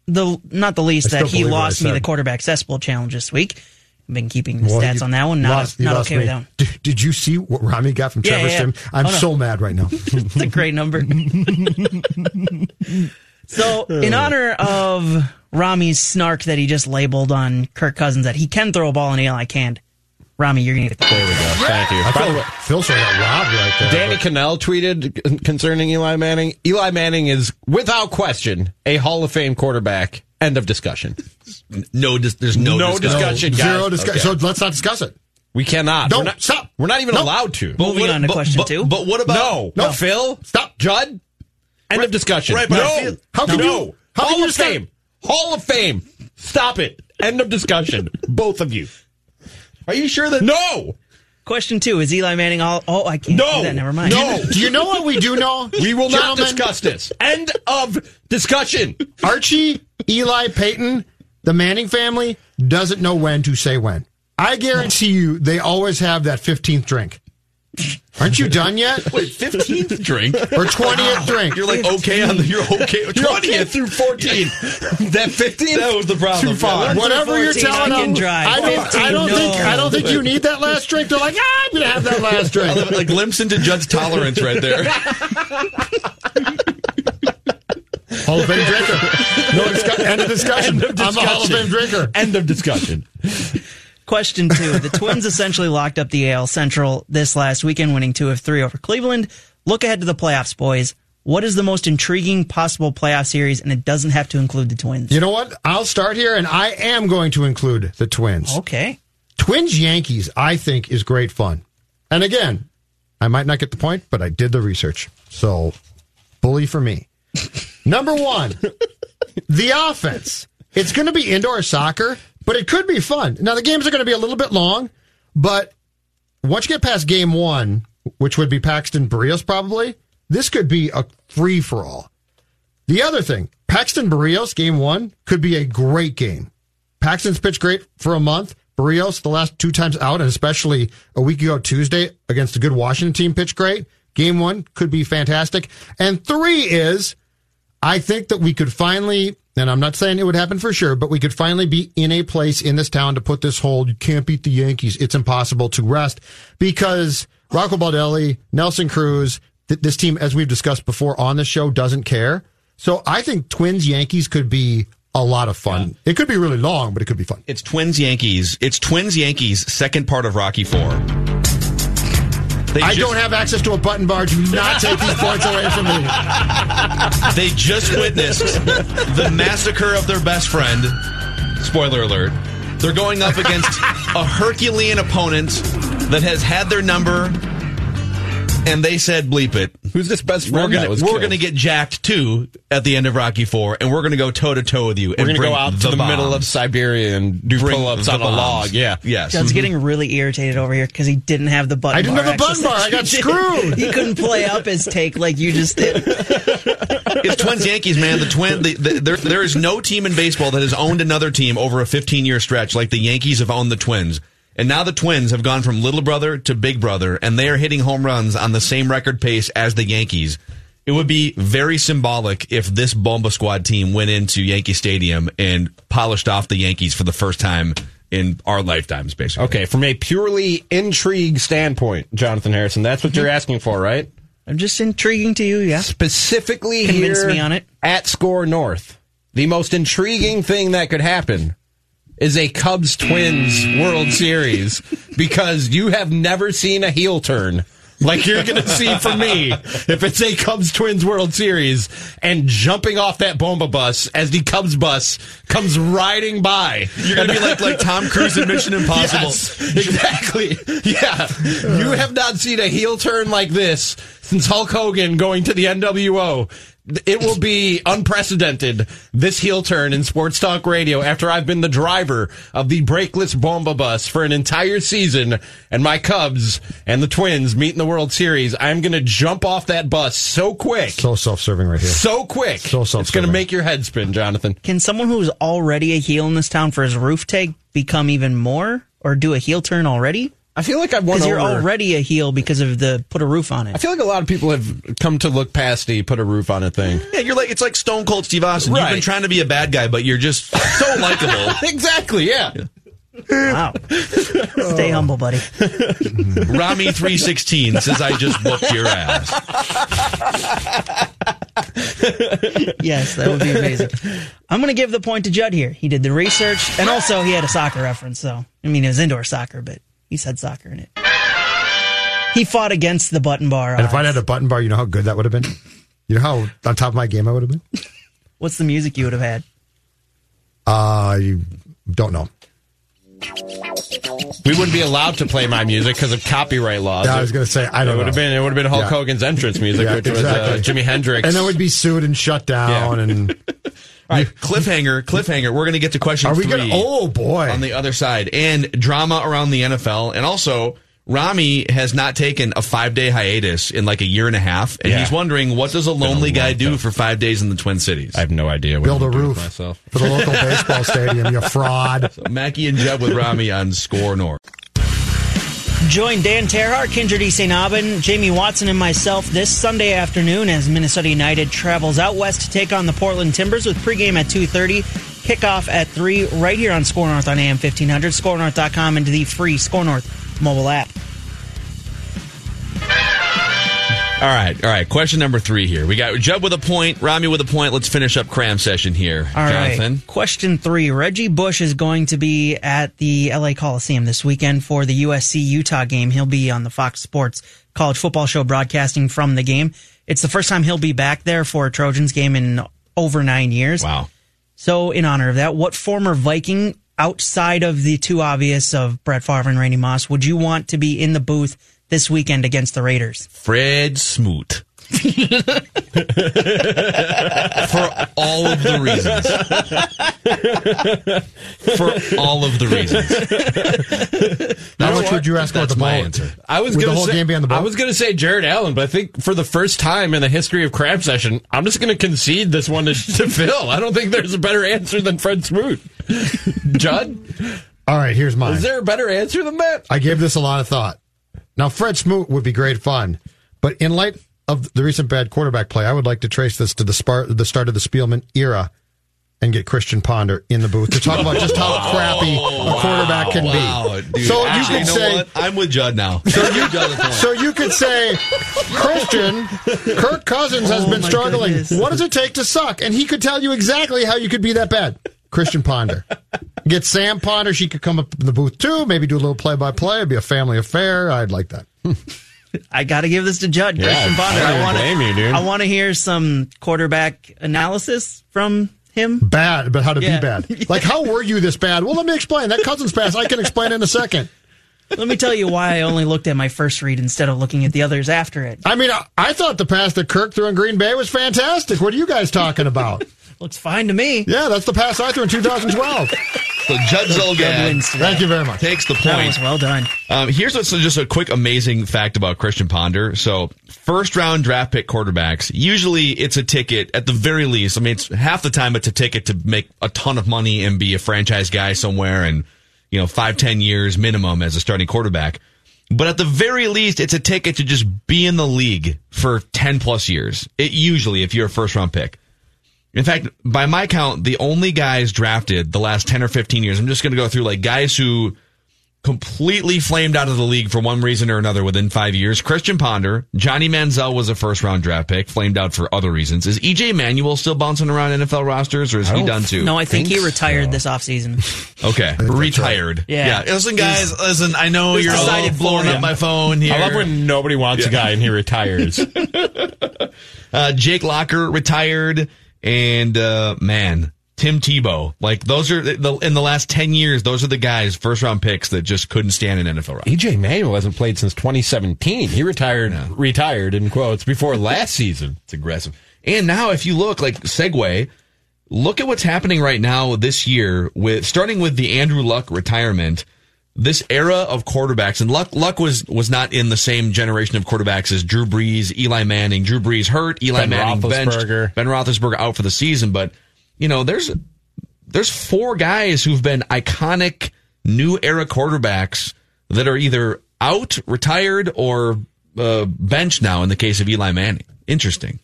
the not the least I that he believe what I lost me the quarterback cesspool challenge this week. I've been keeping the Well, stats on that one. Not, lost- not lost okay with me. that one. Did, did you see what Rami got from Yeah, Trevor yeah, yeah. I'm Oh, no. so mad right now. It's a great number. so, in uh. honor of Rami's snark that he just labeled on Kirk Cousins that he can throw a ball and Eli can't, Rami, you're going to get the There we go. Thank you. I By feel, way, Phil sort of got robbed right there. Danny but- Kanell tweeted concerning Eli Manning. Eli Manning is, without question, a Hall of Fame quarterback. End of discussion. No, dis- there's no, No discussion. discussion. guys. Zero discussion. Okay. So let's not discuss it. We cannot. Don't. We're not, Stop. We're not even Nope. allowed to. But Moving what- on to but- question but- two. But what about no. No. Phil. Stop. Judd. End of discussion. right, but I no. feel- How can no. you- how can Hall you of start- Fame. Hall of Fame. Stop it. End of discussion. Both of you. Are you sure that No. Question two is Eli Manning all. Oh, I can't No. do that. Never mind. No. Do you know what we do know? We will not Gentlemen, discuss this. End of discussion. Archie, Eli, Peyton, the Manning family doesn't know when to say when. I guarantee you they always have that 15th drink. Aren't you done yet? wait, 15th drink? Or 20th drink? You're like okay on the you're okay. 20th okay through 14. that 15? That was the problem. Too far. Yeah, Whatever you're 14, telling I can them, drive. I don't, I 15, don't no. think I don't think you need that last drink. They're like, ah, I'm gonna have that last drink. like glimpse into Judd's tolerance right there. Hall of Fame drinker. No discu- end of discussion. End of I'm a Hall of Fame drinker. End of discussion. Question two. The Twins essentially locked up the AL Central this last weekend, winning two of three over Cleveland. Look ahead to the playoffs, boys. What is the most intriguing possible playoff series? And it doesn't have to include the Twins. You know what? I'll start here, and I am going to include the Twins. Okay. Twins Yankees, I think, is great fun. And again, I might not get the point, but I did the research. So, bully for me. Number one, the offense. It's going to be indoor soccer, but it could be fun. Now, the games are going to be a little bit long, but once you get past game one, which would be Paxton Berrios probably, this could be a free for all. The other thing, Paxton Berrios, game one, could be a great game. Paxton's pitched great for a month. Berrios, the last two times out, and especially a week ago Tuesday against a good Washington team, pitched great. Game one could be fantastic. And three is, I think that we could finally, and I'm not saying it would happen for sure, but we could finally be in a place in this town to put this hold. You can't beat the Yankees. It's impossible to rest because Rocco Baldelli, Nelson Cruz, th- this team, as we've discussed before on the show, doesn't care. So I think Twins Yankees could be a lot of fun. It could be really long, but it could be fun. It's Twins Yankees. It's Twins Yankees. Second part of Rocky Four. They I just- don't have access to a button bar. Do not take these points away from me. They just witnessed the massacre of their best friend. Spoiler alert. They're going up against a Herculean opponent that has had their number, and they said, bleep it. Who's this best We're friend gonna was we're gonna get jacked too at the end of Rocky Four, and we're gonna go toe to toe with you. We're going to go out to the bomb. middle of Siberia and do pull-ups the on a log. Yeah. Yes. Judd's mm-hmm. getting really irritated over here because he didn't have the button I didn't bar have the button bar. I got screwed. He couldn't play up his take like you just did. It's Twins Yankees, man. The twin. The, the, there, there is no team in baseball that has owned another team over a 15 year stretch like the Yankees have owned the Twins. And now the Twins have gone from little brother to big brother, and they are hitting home runs on the same record pace as the Yankees. It would be very symbolic if this Bomba Squad team went into Yankee Stadium and polished off the Yankees for the first time in our lifetimes, basically. Okay, from a purely intrigue standpoint, Jonathan Harrison, that's what you're mm-hmm. asking for, right? I'm just intriguing to you, yeah. Specifically Convince here me on it. at SKOR North, the most intriguing thing that could happen is a Cubs Twins World Series because you have never seen a heel turn. Like you're going to see from me if it's a Cubs Twins World Series and jumping off that Bomba bus as the Cubs bus comes riding by. You're going to be like, like Tom Cruise in Mission Impossible. Yes, exactly. Yeah. You have not seen a heel turn like this since Hulk Hogan going to the NWO. It will be unprecedented, this heel turn in Sports Talk Radio after I've been the driver of the brakeless Bomba bus for an entire season and my Cubs and the Twins meet in the World Series. I'm going to jump off that bus so quick. So self-serving right here. So quick. So self. it's going to make your head spin, Jonathan. Can someone who's already a heel in this town for his roof take become even more or do a heel turn already? I feel like I've won Because you're over- already a heel because of the put a roof on it. I feel like a lot of people have come to look past the put a roof on a thing. Yeah, you're like it's like Stone Cold Steve Austin. You've been trying to be a bad guy, but you're just so likable. exactly, yeah. Wow. Stay oh. humble, buddy. Rami three sixteen says I just booked your ass. Yes, that would be amazing. I'm going to give the point to Judd here. He did the research, and also he had a soccer reference. So, I mean, it was indoor soccer, but he said soccer in it. He fought against the button bar. And if I'd had a button bar, you know how good that would have been? You know how on top of my game I would have been? What's the music you would have had? Uh, you don't know. We wouldn't be allowed to play my music because of copyright laws. Yeah, I was going to say, I it don't would have know. been it would have been Hulk Yeah. Hogan's entrance music, Yeah, which was exactly. uh, Jimi Hendrix. And then we'd be sued and shut down. Yeah. And All right, cliffhanger, cliffhanger. We're going to get to question are we three going to? Oh, boy. on the other side, and drama around the NFL, and also Rami has not taken a five day hiatus in like a year and a half, and Yeah. he's wondering what does a lonely guy do time. for five days in the Twin Cities. I have no idea. What Build I'm a roof myself. for the local baseball stadium, you fraud. Mackey and Jeb with Rami on SKOR North. Join Dan Terhart, Kyndra de St. Aubin, Jamie Watson, and myself this Sunday afternoon as Minnesota United travels out west to take on the Portland Timbers with pregame at 2.30, kickoff at 3 right here on SKOR North on AM 1500, skornorth.com, and the free SKOR North mobile app. All right, all right. Question number three here. We got Jeb with a point, Rami with a point. Let's finish up cram session here. All right. Jonathan. Question three. Reggie Bush is going to be at the LA Coliseum this weekend for the USC Utah game. He'll be on the Fox Sports College Football Show broadcasting from the game. It's the first time he'll be back there for a Trojans game in over nine years. Wow. So, in honor of that, what former Viking outside of the two obvious of Brett Favre and Randy Moss would you want to be in the booth this weekend against the Raiders? Fred Smoot. For all of the reasons. For all of the reasons. How much would you ask about That's the my ball? answer. I was Would going the whole say, game be on the I was going to say Jared Allen, but I think for the first time in the history of Crab Session, I'm just going to concede this one to, to Phil. I don't think there's a better answer than Fred Smoot. Judd, All right, here's mine. is there a better answer than that? I gave this a lot of thought. Now, Fred Smoot would be great fun, but in light of the recent bad quarterback play, I would like to trace this to the, spar- the start of the Spielman era and get Christian Ponder in the booth to talk about just how oh, crappy a quarterback can Wow, be. dude. so you Actually, could know say, what? I'm with Judd now. So you, Judd at the point. so you could say, Christian, Kirk Cousins has Oh, been struggling. goodness. What does it take to suck? And he could tell you exactly how you could be that bad. Christian Ponder. Get Sam Ponder. She could come up in the booth too. Maybe do a little play by play. It'd be a family affair. I'd like that. I got to give this to Judd. Christian Ponder. I I want to. I want to hear some quarterback analysis from him. Bad, but how to Yeah. be bad. Like, how were you this bad? Well, let me explain. That Cousins pass, I can explain in a second. Let me tell you why I only looked at my first read instead of looking at the others after it. I mean, I, I thought the pass that Kirk threw in Green Bay was fantastic. What are you guys talking about? Looks fine to me. yeah, that's the pass I threw in 2012. So Judd Judd Zulgad. Thank you very much. takes the That point. was well done. Um, here's what's just a quick amazing fact about Christian Ponder. So, first round draft pick quarterbacks, usually it's a ticket at the very least. I mean, it's half the time it's a ticket to make a ton of money and be a franchise guy somewhere and, you know, five, ten years minimum as a starting quarterback. But at the very least, it's a ticket to just be in the league for 10 plus years. It usually, if you're a first round pick. In fact, by my count, the only guys drafted the last 10 or 15 years, I'm just going to go through like guys who completely flamed out of the league for one reason or another within five years. Christian Ponder, Johnny Manziel was a first round draft pick, flamed out for other reasons. Is EJ Manuel still bouncing around NFL rosters or is he done too? No, I think, think he retired so. this offseason. Okay, retired. Yeah. Listen, guys. Listen, I know you're all decided for blowing up my phone here. I love when nobody wants a guy and he retires. uh, Jake Locker retired, and uh, man, Tim Tebow. Like those are the, in the last ten years. Those are the guys first round picks that just couldn't stand an NFL roster. EJ Manuel hasn't played since 2017. He retired, retired in quotes before last season. It's aggressive. And now, if you look like segue, look at what's happening right now this year with starting with the Andrew Luck retirement. This era of quarterbacks and Luck Luck was was not in the same generation of quarterbacks as Drew Brees, Eli Manning. Drew Brees hurt, Eli Ben Manning benched, Ben Roethlisberger out for the season. But you know, there's there's four guys who've been iconic new era quarterbacks that are either out, retired, or uh, benched now in the case of Eli Manning. Interesting.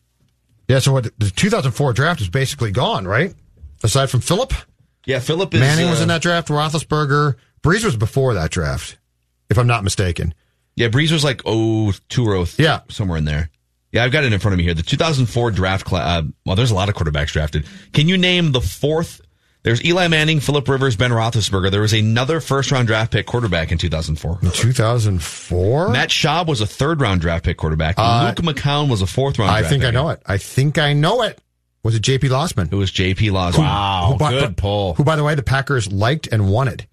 Yeah, so what the 2004 draft is basically gone, right? Aside from Philip, Yeah, Philip is. Manning was uh, in that draft. Roethlisberger, Brees was before that draft, if I'm not mistaken. Yeah, Brees was like oh two or oh th- Yeah. somewhere in there. Yeah, I've got it in front of me here. The 2004 draft class. Uh, well, there's a lot of quarterbacks drafted. Can you name the fourth? There's Eli Manning, Philip Rivers, Ben Roethlisberger. There was another first round draft pick quarterback in 2004. In 2004. Matt Schaub was a third round draft pick quarterback. Uh, Luke McCown was a fourth round. I think I know it. I think I know it. Was it J.P. Losman? It was J.P. Lawson. Wow, Who, by- good pull. Who, by the way, the Packers liked and wanted,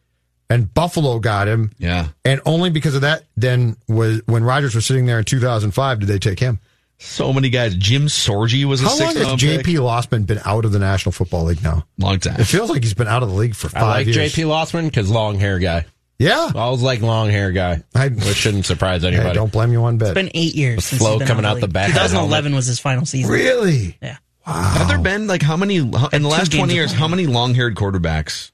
and Buffalo got him. Yeah. And only because of that, then was when Rodgers was sitting there in 2005, did they take him? So many guys. Jim Sorgi was a How long has J.P. pick. Losman been out of the National Football League now? Long time. It feels like he's been out of the league for I five like years. JP Losman because long hair guy. Yeah. I always like long hair guy. I- which shouldn't surprise Hey, anybody. don't blame you one bit. It's been eight years. since flow been coming out, out of the back 2011 was his final season. Really? Yeah. Wow. Have there been like how many in the last twenty years? How many long haired quarterbacks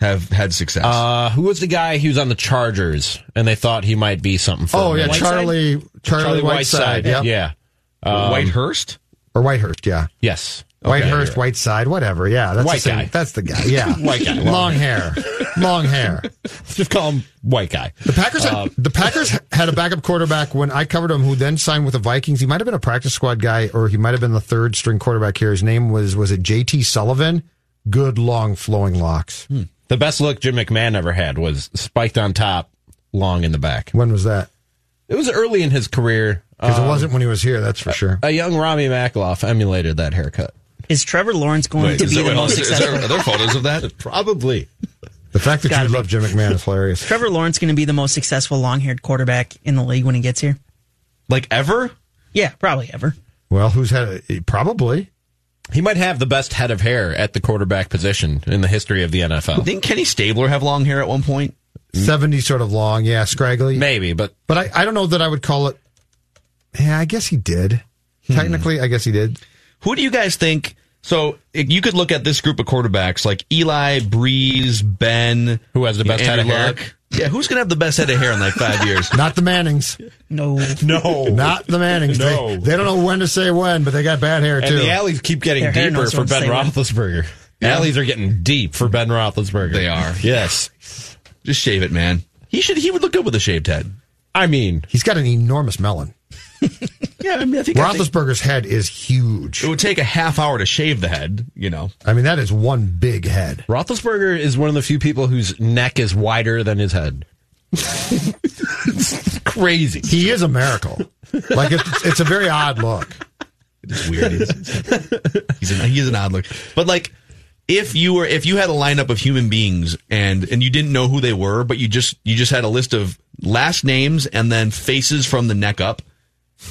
have had success? Uh, who was the guy? He was on the Chargers, and they thought he might be something. For Oh a yeah, minute. Charlie, Charlie, Whiteside. Yep. Yeah. Um, Whitehurst. Or Whitehurst. Yeah. Yes. Whitehurst, Whiteside, whatever. Yeah, that's White the same, guy. That's the guy. Yeah, White guy. long hair, long hair. Just call him white guy. The Packers, had, the Packers had a backup quarterback when I covered him, who then signed with the Vikings. He might have been a practice squad guy, or he might have been the third string quarterback here. His name was was it J.T. Sullivan? Good long flowing locks. The best look Jim McMahon ever had was spiked on top, long in the back. When was that? It was early in his career. Because Um, it wasn't when he was here. That's for sure. a young Rami Makloff emulated that haircut. Is Trevor Lawrence going to is be there, the wait, most is there- successful? are there photos of that? Probably. The fact that you be. love Jim McMahon is hilarious. Trevor Lawrence going to be the most successful long-haired quarterback in the league when he gets here? Like ever? Yeah, probably ever. Well, who's had it? Probably. He might have the best head of hair at the quarterback position in the history of the NFL. Didn't Kenny Stabler have long hair at one point? 70 sort of long. Yeah, scraggly. Maybe, but But I, I don't know that I would call it. Yeah, I guess he did. Hmm. Technically, I guess he did. Who do you guys think? So you could look at this group of quarterbacks like Eli, Brees, Ben, Who has the best head of hair? Luck. Yeah, who's gonna have the best head of hair in like five years? Not the Mannings. No. no. Not the Mannings. No. They, they don't know when to say when, but they got bad hair And too. the alleys keep getting Their deeper for Ben say when. Roethlisberger. Alleys are getting deep for Ben Roethlisberger. They are. Yes. Just shave it, man. He should. He would look good with a shaved head. I mean, He's got an enormous melon. Yeah, I mean, I think, I think Roethlisberger's head is huge. it would take a half hour to shave the head. You know, I mean, that is one big head. Roethlisberger is one of the few people whose neck is wider than his head. it's crazy. He is a miracle. Like it's, it's a very odd look. it's weird. He's, he's, an, he's an odd look, but like. If you were, if you had a lineup of human beings and and you didn't know who they were, but you just you just had a list of last names and then faces from the neck up,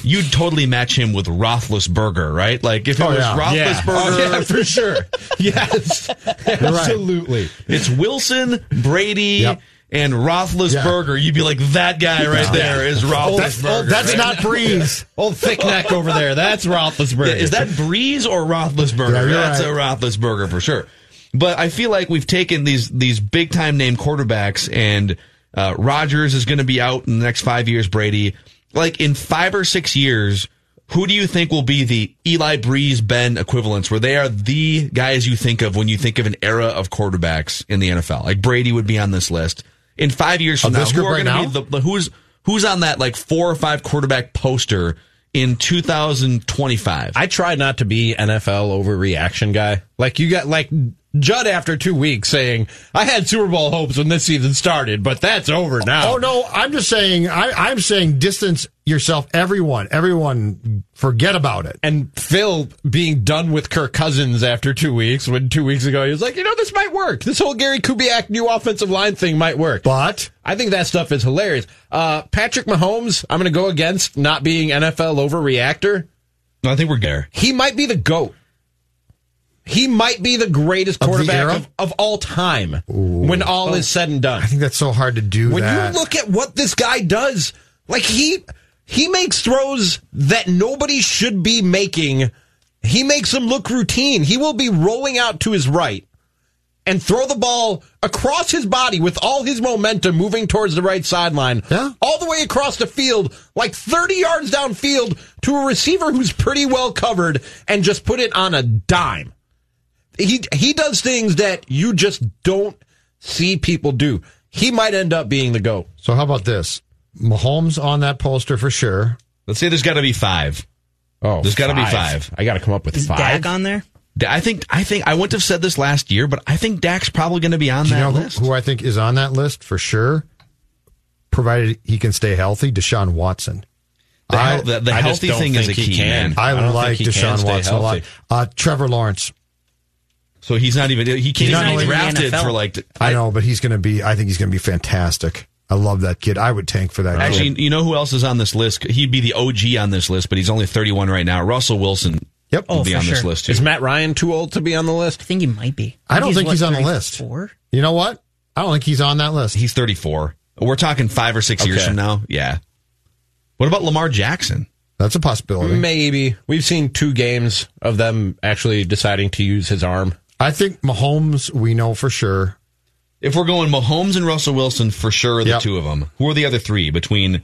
you'd totally match him with Roethlisberger, right? Like if it Oh, was yeah. Yeah. Roethlisberger, Oh, yeah, for sure. Yes. Absolutely. It's Wilson, Brady, Yep. and Roethlisberger. You'd be like, that guy right there is Roethlisberger. That's not Brees. Old thick neck over there. That's Roethlisberger. Yeah, is that Brees or Roethlisberger? Yeah, That's right. a Roethlisberger for sure. But I feel like we've taken these these big time name quarterbacks, and uh, Rodgers is going to be out in the next five years. Brady, like in five or six years, who do you think will be the Eli Brees Ben equivalents, where they are the guys you think of when you think of an era of quarterbacks in the NFL? Like Brady would be on this list in five years from Of now. this group right now? the, the who's who's on that like four or five quarterback poster in 2025? I try not to be NFL overreaction guy. Like you got like Judd after two weeks saying, I had Super Bowl hopes when this season started, but that's over now. Oh no, I'm just saying. I, I'm saying distance yourself. Everyone, everyone, forget about it. And Phil being done with Kirk Cousins after two weeks, when two weeks ago he was like, you know, this might work. This whole Gary Kubiak new offensive line thing might work. But I think that stuff is hilarious. Uh, Patrick Mahomes, I'm going to go against not being NFL overreactor. No, I think we're there. He might be the GOAT. He might be the greatest Of quarterback of, of all time when all is said and done. I think that's so hard to do. when that. you look at what this guy does, like he he makes throws that nobody should be making. He makes them look routine. He will be rolling out to his right, and throw the ball across his body with all his momentum moving towards the right sideline, Yeah. all the way across the field, like 30 yards downfield to a receiver who's pretty well covered and just put it on a dime. He, he does things that you just don't see people do. He might end up being the GOAT. So how about this? Mahomes on that poster for sure. Let's say there's got to be five. Oh, There's gotta be five. I got to come up with Is five. Dak on there? I think I think I wouldn't have said this last year, but I think Dak's probably going to be on Do you that know who, list. who I think is on that list for sure? Provided he can stay healthy, Deshaun Watson. The, I- hel- the, the I just healthy don't thing is a key, can. man. I, I don't like think he can Deshaun stay Watson a lot. Uh, Trevor Lawrence. So he's not even he can't not even even be drafted for like. I, know, but he's going to be. I think he's going to be fantastic. I love that kid. I would tank for that. Actually, kid. you know who else is on this list? He'd be the OG on this list, but he's only 31 right now. Russell Wilson Yep. will Oh, be for on this list too. Is Matt Ryan too old to be on the list? I think he might be. I don't think what, he's on the list. 34? You know what? I don't think he's on that list. He's 34. We're talking five or six years from now. Yeah. What about Lamar Jackson? That's a possibility. Maybe. We've seen two games of them actually deciding to use his arm. I think Mahomes. We know for sure. If we're going Mahomes and Russell Wilson, for sure, the Yep. two of them. Who are the other three? Between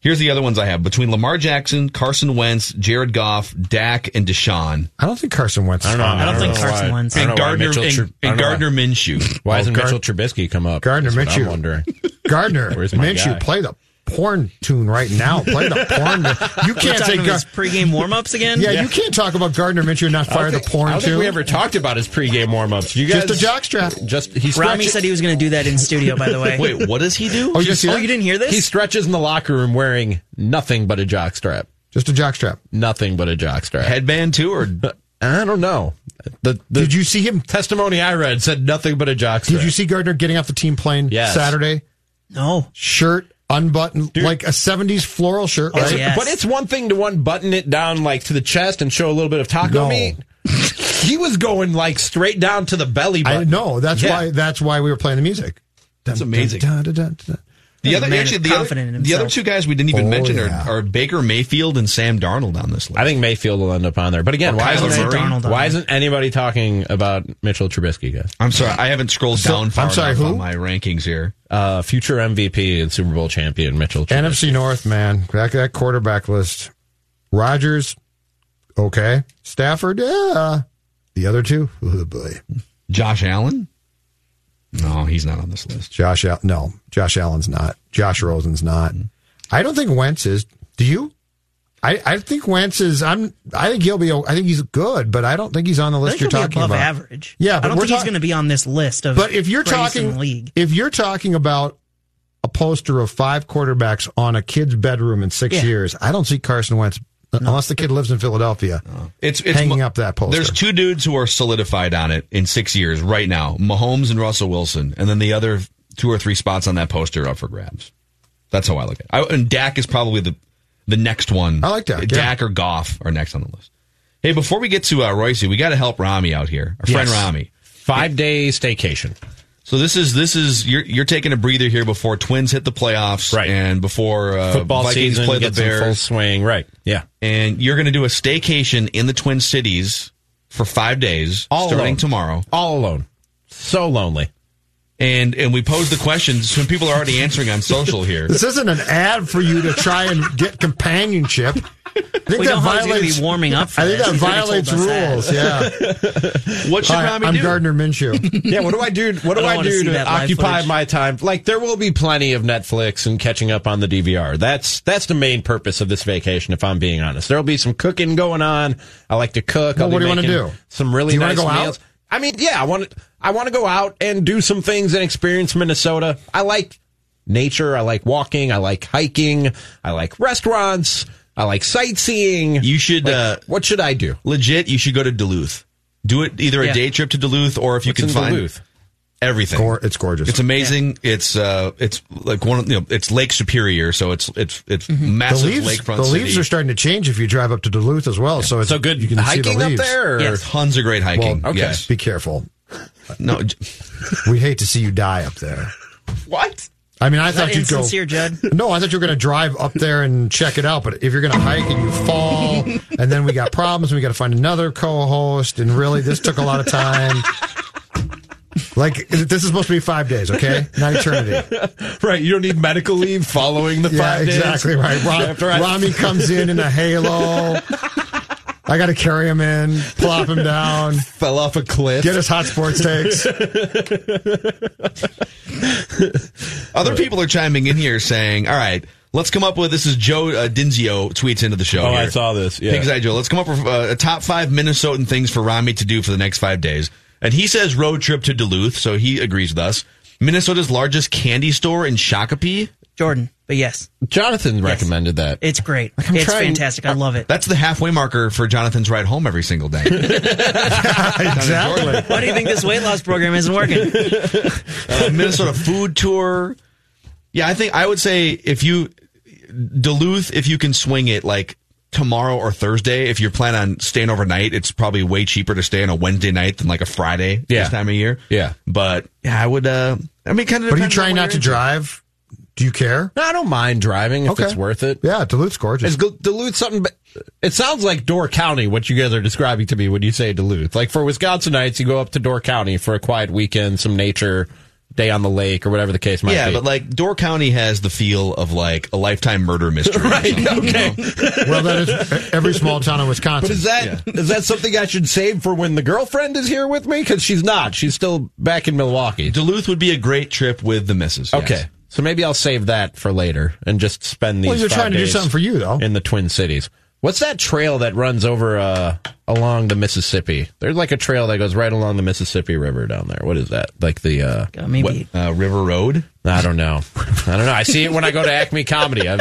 here's the other ones I have between Lamar Jackson, Carson Wentz, Jared Goff, Dak, and Deshaun, I don't think Carson Wentz. I don't know. on I don't think list. Carson why- Wentz. And know why Gardner Mitchell and, Tr- and don't why- Gardner Minshew. Why Oh, hasn't Gar- Mitchell Trubisky come up? Gardner That's Minshew. I'm wondering. Gardner Minshew, guy? play the porn tune right now. Play the porn. You can't say Gar- his pregame warm-ups again? yeah, you can't talk about Gardner Minshew and not fire don't the porn I don't think tune. we ever talked about his pregame warm-ups. You guys Just a jockstrap. Just he Rami stretches- said he was going to do that in studio, by the way. Wait, what does he do? Oh, you oh, you didn't hear this? he stretches in the locker room wearing nothing but a jockstrap. Just a jockstrap. Nothing but a jockstrap. Headband too, or I don't know. The, the Did you see him? testimony I read said nothing but a jockstrap. Did you see Gardner getting off the team plane Yes. Saturday? no. Shirt unbuttoned, like a '70s floral shirt, Oh, right? yeah. Yes. But it's one thing to unbutton it down like to the chest and show a little bit of taco No. meat. he was going like straight down to the belly I button. know. That's Yeah. why. That's why we were playing the music. That's amazing. Dun, dun, dun, dun, dun. The other man actually is the other, in the other two guys we didn't even Oh, mention yeah. are, are Baker Mayfield and Sam Darnold on this list. I think Mayfield will end up on there. But again, Or why isn't, Murray. Darnold why there. isn't anybody talking about Mitchell Trubisky, guys? I'm sorry, I haven't scrolled So- down far I'm sorry, who? on my rankings here. Uh, future MVP and Super Bowl champion Mitchell Trubisky. NFC North, man. That, that quarterback list. Rodgers, okay. Stafford, yeah. The other two, oh boy. Josh Allen? No, he's not on this list. Josh, Al- no, Josh Allen's not. Josh Rosen's not. Mm-hmm. I don't think Wentz is. Do you? I, I think Wentz is. I'm. I think he'll be. I think he's good, but I don't think he's on the list you're talking above about. average. Yeah, I but don't we're think he's going to be on this list of But if you're talking, league. if you're talking about a poster of five quarterbacks on a kid's bedroom in six Yeah. years, I don't see Carson Wentz unless the kid lives in Philadelphia. It's, it's Hanging mo- up that poster. There's two dudes who are solidified on it in six years right now: Mahomes and Russell Wilson, and then the other two or three spots on that poster are up for grabs. That's how I look at it. I, and Dak is probably the the next one. I like Dak, yeah. Dak or Goff are next on the list. Hey, before we get to uh, Royce, we got to help Rami out here. Our friend Rami. Five day staycation. So this is this is you're you're taking a breather here before Twins hit the playoffs, Right. And before uh, Football Vikings season play the gets in full swing. Right. Yeah. and you're going to do a staycation in the Twin Cities for five days, All starting alone. tomorrow. All alone. So lonely. And and we pose the questions. when people are already answering on social here. This isn't an ad for you to try and get companionship. I think we that know how he's going to violates. be warming up for I think this. that violates told us that. rules. Yeah. What should Hi, Rami I'm do? Gardner Minshew. Yeah, what do I do? What do I don't I, wanna do to occupy footage. my time? Like there will be plenty of Netflix and catching up on the DVR. That's that's the main purpose of this vacation. If I'm being honest, there'll be some cooking going on. I like to cook. Well, I'll what do you wanna do? Some really Do you wanna nice go out? I mean, yeah, I want to. I want to go out and do some things and experience Minnesota. I like nature. I like walking. I like hiking. I like restaurants. I like sightseeing. You should Like, uh, what should I do? legit. You should go to Duluth. Do it either a Yeah. day trip to Duluth or if you What's can in find Duluth? everything. Gor- it's gorgeous. It's amazing. It's uh, it's like one of you know, it's Lake Superior, so it's it's it's the massive leaves, lakefront the city. leaves are starting to change if you drive up to Duluth as well. So it's So good You can see hiking the up leaves. there. Or? Yes. Tons of great hiking. Well, okay. Yes. Be careful. No. We hate to see you die up there. What? I mean, I Is thought you'd go. insincere, Judd? No, I thought you were going to drive up there and check it out. But if you're going to hike and you fall, and then we got problems, and we got to find another co-host, and really, this took a lot of time. Like this is supposed to be five days, okay? Not eternity. right. You don't need medical leave following the Yeah, five days. exactly right. Rami comes in in a halo. I got to carry him in, plop him down, fell off a cliff. get his hot sports takes. Other people are chiming in here saying, all right, let's come up with this is Joe uh, Dinzio tweets into the show. Oh, I saw this, yeah. Pigseye Joe. Let's come up with uh, a top five Minnesotan things for Rami to do for the next five days. And he says road trip to Duluth, so he agrees with us. Minnesota's largest candy store in Shakopee. Jordan, but yes, Jonathan recommended that. it's great. I'm it's trying- fantastic. I love it. That's the halfway marker for Jonathan's ride home every single day. exactly. Why do you think this weight loss program isn't working? uh, Minnesota food tour. Yeah, I think I would say if you Duluth, if you can swing it like tomorrow or Thursday, if you're planning on staying overnight, it's probably way cheaper to stay on a Wednesday night than like a Friday Yeah. this time of year. Yeah. But yeah, I would. uh I mean, kind of. But are you trying not to drive? Do you care? No, I don't mind driving if Okay. it's worth it. Yeah, Duluth's gorgeous. Is Duluth something? It sounds like Door County. What you guys are describing to me when you say Duluth. Like for Wisconsinites, you go up to Door County for a quiet weekend, some nature, day on the lake, or whatever the case might Yeah, be. Yeah, but like Door County has the feel of like a lifetime murder mystery. or right? something, you Okay. know? well, that is every small town in Wisconsin. But is that is that something I should save for when the girlfriend is here with me? Because she's not. She's still back in Milwaukee. Duluth would be a great trip with the missus. yes. So maybe I'll save that for later and just spend these. Well, you're five trying to do something for you, though. in the Twin Cities. What's that trail that runs over uh, along the Mississippi? There's like a trail that goes right along the Mississippi River down there. What is that? Like the uh, Uh, maybe Uh, River Road. I don't know. I don't know. I see it when I go to Acme Comedy. I've,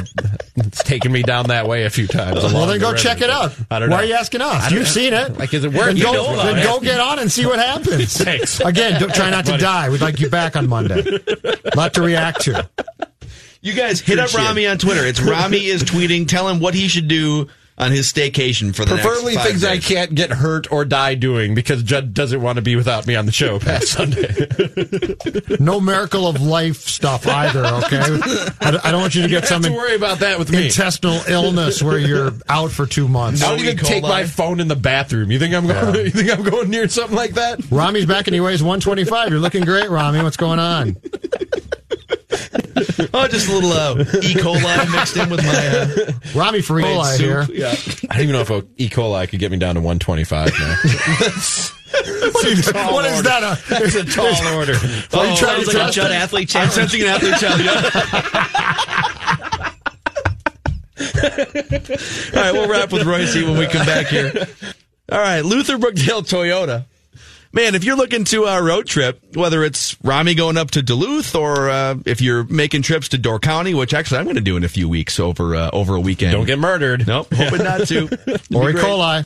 it's taken me down that way a few times. well, then the go river, check it out. I don't Why are you asking us? You've seen it. Like, is it Then worth? go, know about then it. go get on and see what happens. Thanks. Again, don't, try not to die. We'd like you back on Monday. Lot to react to. You guys hit up Appreciate Rami on Twitter. It's Rami is tweeting. Tell him what he should do on his staycation for the Preferably next five things I can't get hurt or die doing because Judd doesn't want to be without me on the show past Sunday. No miracle of life stuff either, okay? I don't- I don't want you to get don't to worry about that with me. intestinal illness where you're out for two months. I don't even take my phone in the bathroom. You think I'm going? Yeah. You think I'm going near something like that? Rami's back and he weighs 125. You're looking great, Rami. What's going on? Oh, just a little uh, E. coli mixed in with my. Uh, Rami for made Coli soup. here. Yeah. I don't even know if a E. coli could get me down to 125 now. What is, what is that? A, It's a tall order. Are you Oh, trying sounds to like a test Judd athlete I'm challenge. sensing an athlete challenge. All right, we'll wrap with Royce when we come back here. All right, Luther Brookdale Toyota. Man, if you're looking to a road trip, whether it's Rami going up to Duluth or uh, if you're making trips to Door County, which actually I'm going to do in a few weeks over uh, over a weekend. Don't get murdered. Nope, hoping not to. It'll Or be E. coli.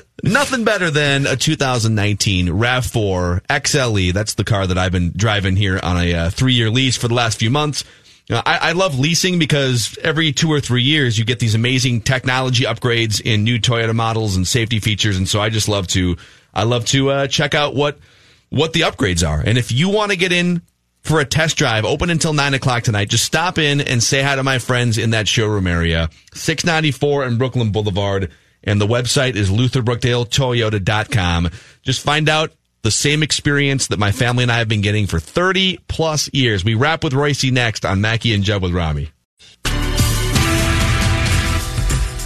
Nothing better than a 2019 RAV4 XLE. That's the car that I've been driving here on a uh, three year lease for the last few months. You know, I, I love leasing because every two or three years you get these amazing technology upgrades in new Toyota models and safety features, and so I just love to I love to uh, check out what what the upgrades are. And if you want to get in for a test drive, open until nine o'clock tonight, just stop in and say hi to my friends in that showroom area, six ninety four and Brooklyn Boulevard. And the website is lutherbrookdaletoyota.com. Just find out the same experience that my family and I have been getting for 30 plus years. We wrap with Royce next on Mackey and Jeb with Rami.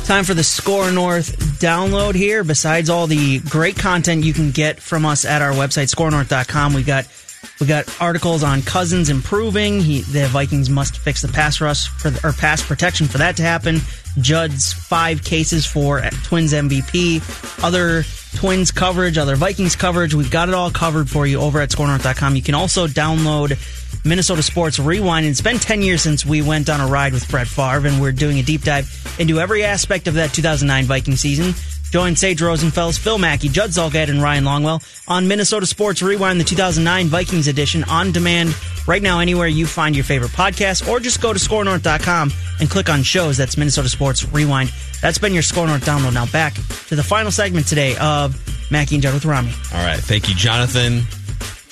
Time for the SKOR North download here. Besides all the great content you can get from us at our website, skornorth.com, we got we got articles on Cousins improving. He, the Vikings must fix the pass rush for the, or pass protection for that to happen. Judd's five cases for Twins MVP, other Twins coverage, other Vikings coverage. We've got it all covered for you over at skornorth.com. You can also download Minnesota Sports Rewind. It's been 10 years since we went on a ride with Brett Favre, and we're doing a deep dive into every aspect of that 2009 Viking season. Join Sage Rosenfels, Phil Mackey, Judd Zulgad, and Ryan Longwell on Minnesota Sports Rewind, the 2009 Vikings edition, on demand right now anywhere you find your favorite podcast, or just go to skornorth.com and click on shows. That's Minnesota Sports Rewind. That's been your SKOR North download. Now back to the final segment today of Mackey and Judd with Rami. All right. Thank you, Jonathan.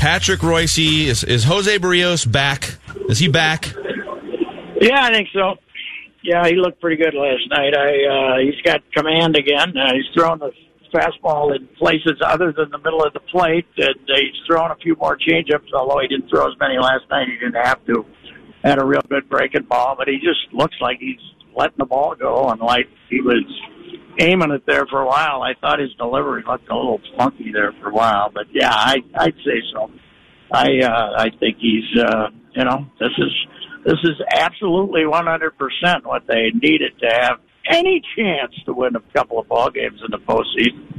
Patrick Royce. Is, is Jose Berrios back? Is he back? Yeah, I think so. Yeah, he looked pretty good last night. I uh, he's got command again. Uh, he's thrown a fastball in places other than the middle of the plate, and he's thrown a few more changeups. Although he didn't throw as many last night, he didn't have to. Had a real good breaking ball, but he just looks like he's letting the ball go, and like he was aiming it there for a while. I thought his delivery looked a little funky there for a while, but yeah, I I'd say so. I uh, I think he's uh, you know this is this is absolutely 100 percent what they needed to have any chance to win a couple of ball games in the postseason.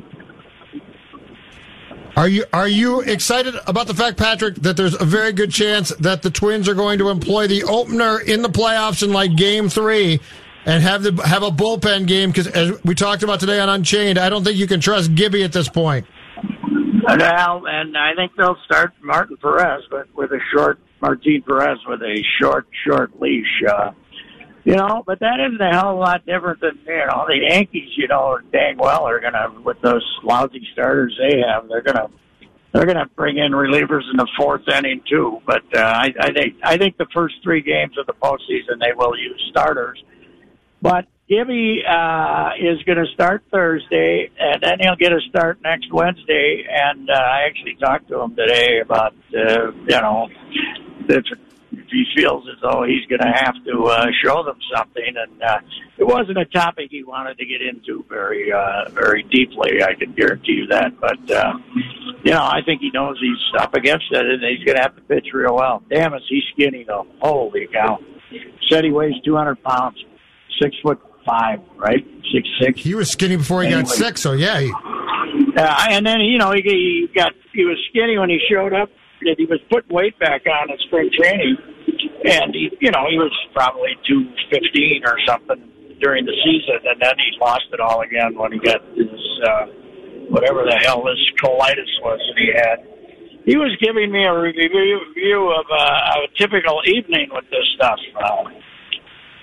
Are you are you excited about the fact, Patrick, that there's a very good chance that the Twins are going to employ the opener in the playoffs in like Game Three, and have the have a bullpen game? Because as we talked about today on Unchained, I don't think you can trust Gibby at this point. Well, and I think they'll start Martin Perez, but with a short Martin Perez with a short, short leash. Uh, you know, but that isn't a hell of a lot different than you know the Yankees. You know, dang well are gonna with those lousy starters they have. They're gonna they're gonna bring in relievers in the fourth inning too. But uh, I, I think I think the first three games of the postseason they will use starters. But Gibby uh, is going to start Thursday, and then he'll get a start next Wednesday. And uh, I actually talked to him today about uh, you know if, if he feels as though he's going to have to uh, show them something, and uh, it wasn't a topic he wanted to get into very uh, very deeply. I can guarantee you that. But uh, you know, I think he knows he's up against it, and he's going to have to pitch real well. Damn, is he skinny though? Holy cow! Said he weighs 200 pounds, six foot five, right? Six six. He was skinny before he Anyway. got sick, so yeah. He, Uh, and then you know he, he got he was skinny when he showed up. and He was putting weight back on in spring training, and he you know he was probably two fifteen or something during the season, and then he lost it all again when he got his uh, whatever the hell this colitis was that he had. He was giving me a review, review of uh, a typical evening with this stuff. Uh,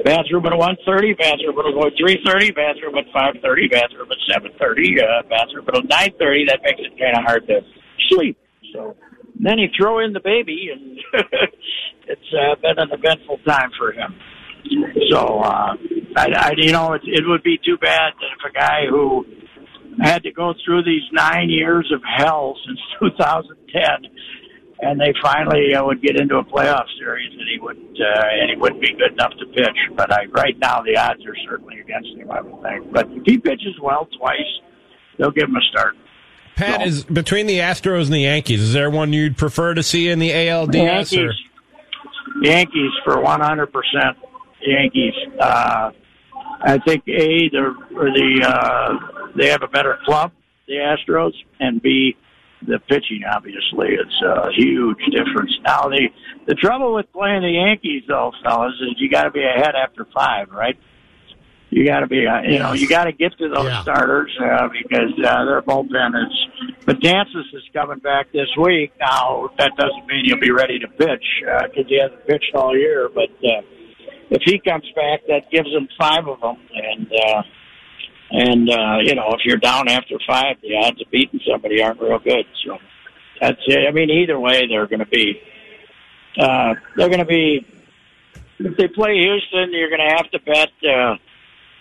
bathroom at one thirty, bathroom at three thirty, bathroom at five thirty, bathroom at seven thirty, uh, bathroom at nine thirty. That makes it kind of hard to sleep. So then you throw in the baby, and it's uh, been an eventful time for him. So uh, I, I, you know, it, it would be too bad if a guy who had to go through these nine years of hell since 2010 and they finally uh, would get into a playoff series, and he would uh, and he wouldn't be good enough to pitch. But I, right now, the odds are certainly against him. I would think. But if he pitches well twice, they'll give him a start. Pat is between the Astros and the Yankees. Is there one you'd prefer to see in the ALDS? Yankees, Or? Yankees for one hundred percent. Yankees. Uh, I think a the or the uh, they have a better club, the Astros, and b the pitching. Obviously, it's a huge difference. Now the the trouble with playing the Yankees, though, fellas, is you got to be ahead after five, right? You got to be, uh, you know, you got to get to those starters uh, because uh, their bullpen is. But Betances is coming back this week. Now that doesn't mean he'll be ready to pitch because he hasn't pitched all year. But uh, if he comes back, that gives him five of them, and uh, and uh, you know, if you're down after five, the odds of beating somebody aren't real good. So that's it. I mean, either way, they're going to be. Uh, they're going to be. If they play Houston, you're going to have to bet. Uh,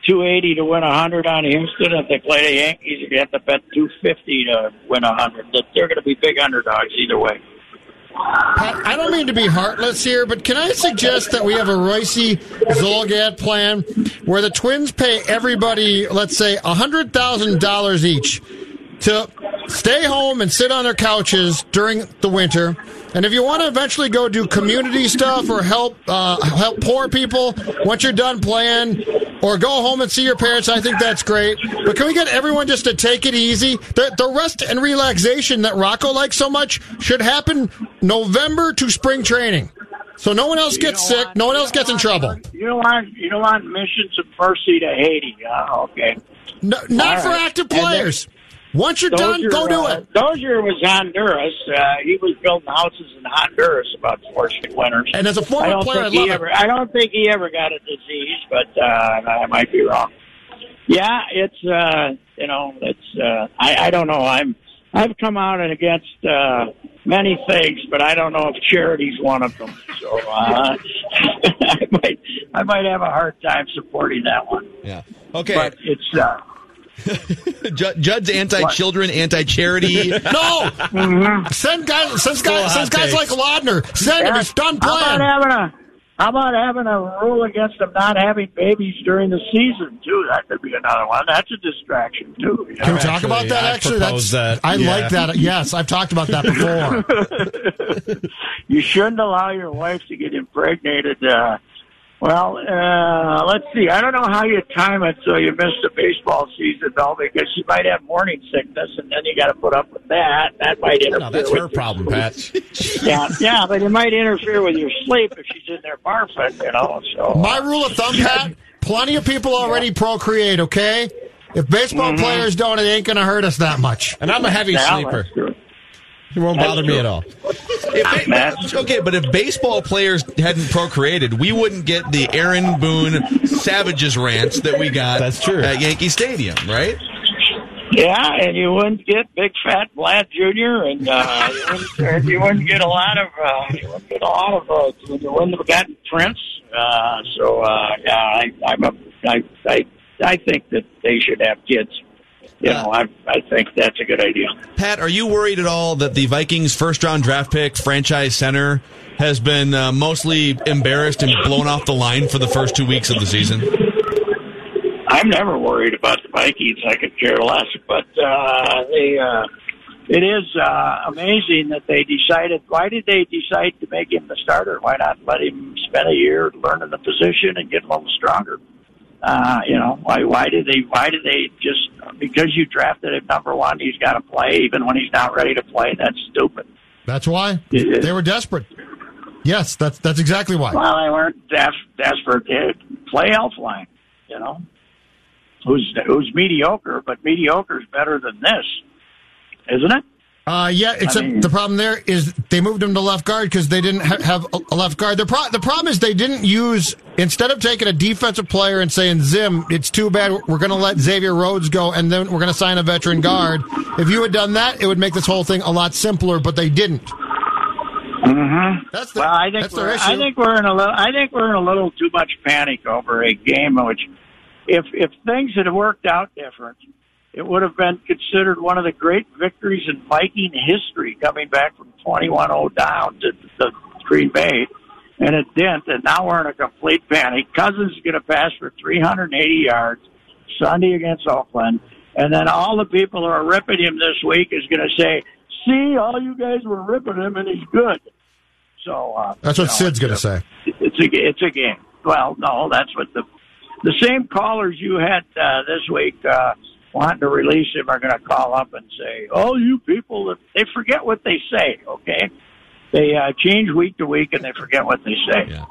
280 to win 100 on Houston. If they play the Yankees, you have to bet 250 to win 100. They're going to be big underdogs either way. I don't mean to be heartless here, but can I suggest that we have a Royce Zulgad plan where the Twins pay everybody, let's say, $100,000 each to stay home and sit on their couches during the winter. And if you want to eventually go do community stuff or help uh, help poor people once you're done playing, or go home and see your parents, I think that's great. But can we get everyone just to take it easy? The, the rest and relaxation that Rocco likes so much should happen November to spring training, so no one else gets sick, no one else gets in trouble. You don't want you don't want missions of mercy to Haiti. Uh, okay. No, not for active players. Once you're done, Dozier, go do uh, it. Dozier was Honduras. Uh, he was building houses in Honduras about four straight winters. And as a former I don't player, think I he love it. ever, I don't think he ever got a disease, but uh, I might be wrong. Yeah, it's uh, you know, it's uh, I, I don't know. I'm I've come out and against uh, many things, but I don't know if charity's one of them. So uh, I might I might have a hard time supporting that one. Yeah. Okay. But it's uh, Judd's anti-children, anti-charity. no, send guys, send guys, send guys like Laudner. Send him. He's done How about having a how about having a rule against them not having babies during the season too? That could be another one. That's a distraction too. you Can we know? talk about that? I've Actually, that's that. I Yeah. like that. Yes, I've talked about that before. you shouldn't allow your wife to get impregnated. Uh, well, uh, let's see. I don't know how you time it so you miss the baseball season, though, because you might have morning sickness, and then you got to put up with that. That might interfere. No, that's with her problem, sleep. Pat. Yeah, yeah, but it might interfere with your sleep if she's in there barfing, you know. So My rule of thumb, Pat. Plenty of people already procreate. Okay, if baseball Mm-hmm. players don't, it ain't going to hurt us that much. And I'm a heavy Yeah, sleeper. That's true. It won't bother me at all. If ba- okay, but if baseball players hadn't procreated, we wouldn't get the Aaron Boone Savages rants that we got That's true. at Yankee Stadium, right? Yeah, and you wouldn't get big fat Vlad Jr. and uh, you, wouldn't, you wouldn't get a lot of uh, you wouldn't get a lot of uh, you wouldn't have gotten Prince. Uh, so uh, yeah, I, I'm a, I I I think that they should have kids. You know, I I think that's a good idea. Pat, are you worried at all that the Vikings' first round draft pick, franchise center, has been uh, mostly embarrassed and blown off the line for the first two weeks of the season? I'm never worried about the Vikings. I could care less, but uh, they. Uh, it is uh, amazing that they decided. Why did they decide to make him the starter? Why not let him spend a year learning the position and get a little stronger? Uh, you know, why? Why did they? Why did they just because you drafted him number one, he's got to play even when he's not ready to play? That's stupid. That's why they were desperate. Yes, that's that's exactly why. Well, they weren't des- desperate. Play Elflein, you know, who's who's mediocre, but mediocre is better than this, isn't it? Uh, yeah, except mean- the problem there is they moved him to left guard because they didn't ha- have a, left guard. The, pro- the problem is they didn't use instead of taking a defensive player and saying Zim, it's too bad we're going to let Xavier Rhodes go and then we're going to sign a veteran guard. If you had done that, it would make this whole thing a lot simpler. But they didn't. Mm-hmm. That's the, Well, I think we're. I think we're in a little. I think we're in a little too much panic over a game in which, if if things had worked out different, it would have been considered one of the great victories in Viking history, coming back from 21-0 down to the Green Bay, and it didn't. And now we're in a complete panic. Cousins is going to pass for 380 yards Sunday against Oakland, and then all the people who are ripping him this week is going to say, "See, all you guys were ripping him, and he's good." So uh, That's what know, Sid's going to say. It's a it's a game. Well, no, that's what the the same callers you had uh, this week uh, wanting to release him are going to call up and say, "Oh, you people!" that-" They forget what they say. Okay, they uh, change week to week and they forget what they say. Yeah.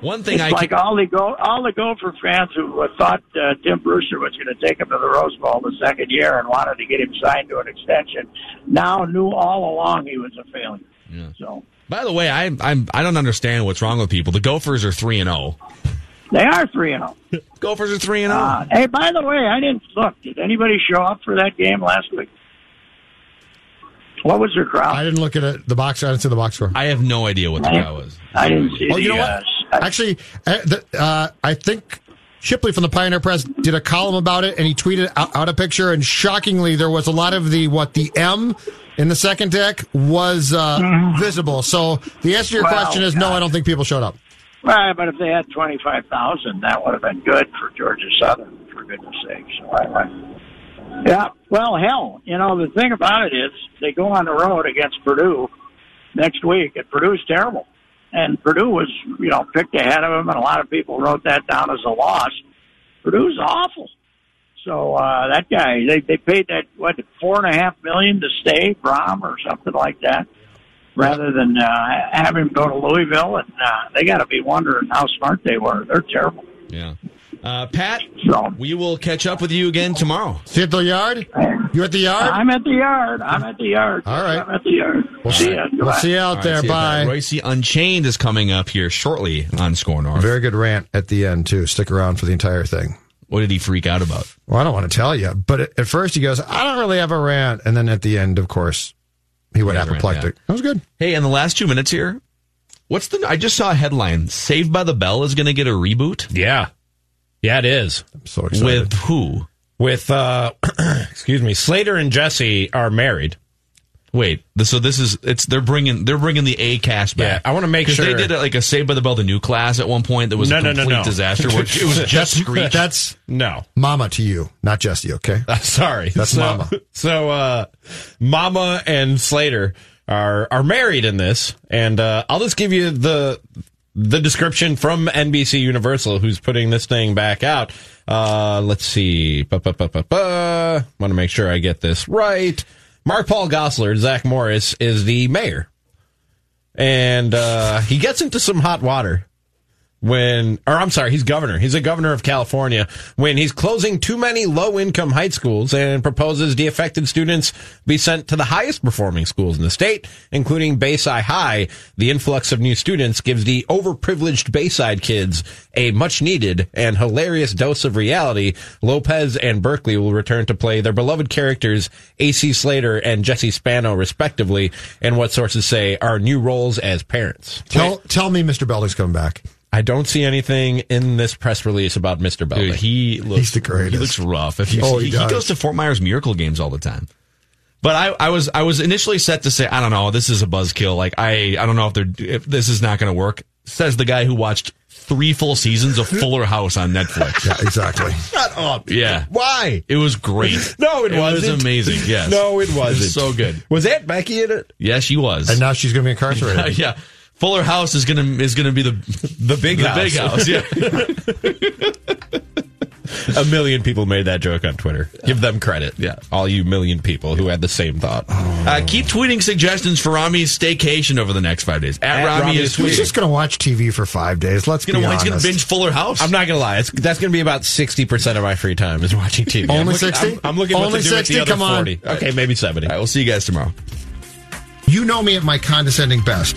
One thing It's I like can, all the go all the Gopher fans who uh, thought uh, Tim Brewster was going to take him to the Rose Bowl the second year and wanted to get him signed to an extension now knew all along he was a failure. Yeah. So by the way, I I'm I don't understand what's wrong with people. The Gophers are three and zero. They are three and zero. Gophers are three and oh. Uh, zero. hey, by the way, I didn't look. Did anybody show up for that game last week? What was their crowd? I didn't look at it, the box. I didn't see the box score. I have no idea what the I- guy was. I didn't see. Oh, you the, know uh, what? Actually, uh, the, uh, I think Shipley from the Pioneer Press did a column about it, and he tweeted out, out a picture. And shockingly, there was a lot of the what the M in the second deck was uh, visible. So the answer to your Mm-hmm. Well, question is no. I don't think people showed up. Right, but if they had twenty five thousand, that would have been good for Georgia Southern, for goodness sake. So I like. Yeah, well, hell, you know the thing about it is they go on the road against Purdue next week, and Purdue's terrible. And Purdue was, you know, picked ahead of them, and a lot of people wrote that down as a loss. Purdue's awful. So uh, that guy, they they paid that what four and a half million to stay, Brohm or something like that, rather than uh, have him go to Louisville. And uh, they got to be wondering how smart they were. They're terrible. Yeah. Uh, Pat, So we will catch up with you again tomorrow. See at the yard? You at the yard? I'm at the yard. I'm at the yard. All right. I'm at the yard. We'll see see, ya. we'll see you out All right, there. see you, Bye. Reusse Unchained is coming up here shortly on SKOR North. Very good rant at the end too. Stick around for the entire thing. What did he freak out about? Well, I don't want to tell you, but at, at first he goes, "I don't really have a rant," and then at the end, of course, he went Yeah, rant, apoplectic. yeah. That was good. Hey, in the last two minutes here, what's the? I just saw a headline: "Saved by the Bell" is going to get a reboot Yeah. Yeah, it is. I'm so excited. with who? with uh, excuse me, Slater and Jesse are married. Wait, so this is it's they're bringing they're bringing the A cast back. Yeah, I wanna make sure- they did like a Saved by the Bell the new class at one point that was No, a no, no, complete no. disaster. Where it was just Screech. That's No, Mama to you, not Jesse. Okay. sorry, That's so, Mama. So, uh, Mama and Slater are are married in this, and uh, I'll just give you the the description from NBC Universal, who's putting this thing back out. Uh, let's see. Want to make sure I get this right. Mark Paul Gosselaar, Zach Morris, is the mayor, and uh, he gets into some hot water when, or I'm sorry, he's governor. He's a governor of California when he's closing too many low income high schools and proposes the affected students be sent to the highest performing schools in the state, including Bayside High. The influx of new students gives the overprivileged Bayside kids a much needed and hilarious dose of reality. Lopez and Berkley will return to play their beloved characters, AC Slater and Jesse Spano, respectively, and what sources say are new roles as parents. Tell tell me, Mr. Belding's coming back. I don't see anything in this press release about Mr. Belding. Dude, he looks He's the greatest. He looks rough. If you Oh, see, he he, does. goes to Fort Myers Miracle games all the time. But I, I was I was initially set to say I don't know this is a buzzkill like I I don't know if they're if this is not going to work says the guy who watched three full seasons of Fuller House on Netflix Yeah, exactly. Shut up. yeah Why? it was great No, it, it was wasn't. amazing yes No, it it wasn't. was so good Was Aunt Becky in it? yes she was And now she's going to be incarcerated. yeah Fuller House is gonna is gonna be the The big the house. big house yeah A million people made that joke on Twitter. Give them credit. Yeah. All you million people who had the same thought. uh, keep tweeting suggestions for Rami's staycation over the next five days at, At Rami Rami is tweeting. He's just going to watch TV for five days. Let's He's gonna, be he's gonna binge Fuller House. I'm not gonna lie. It's, that's gonna be about sixty percent of my free time is watching TV. I'm Only looking- 60? I'm, I'm looking Only to do with 60? the other Come on. forty. Okay, maybe seventy. All right, we'll see you guys tomorrow. You know me at my condescending best.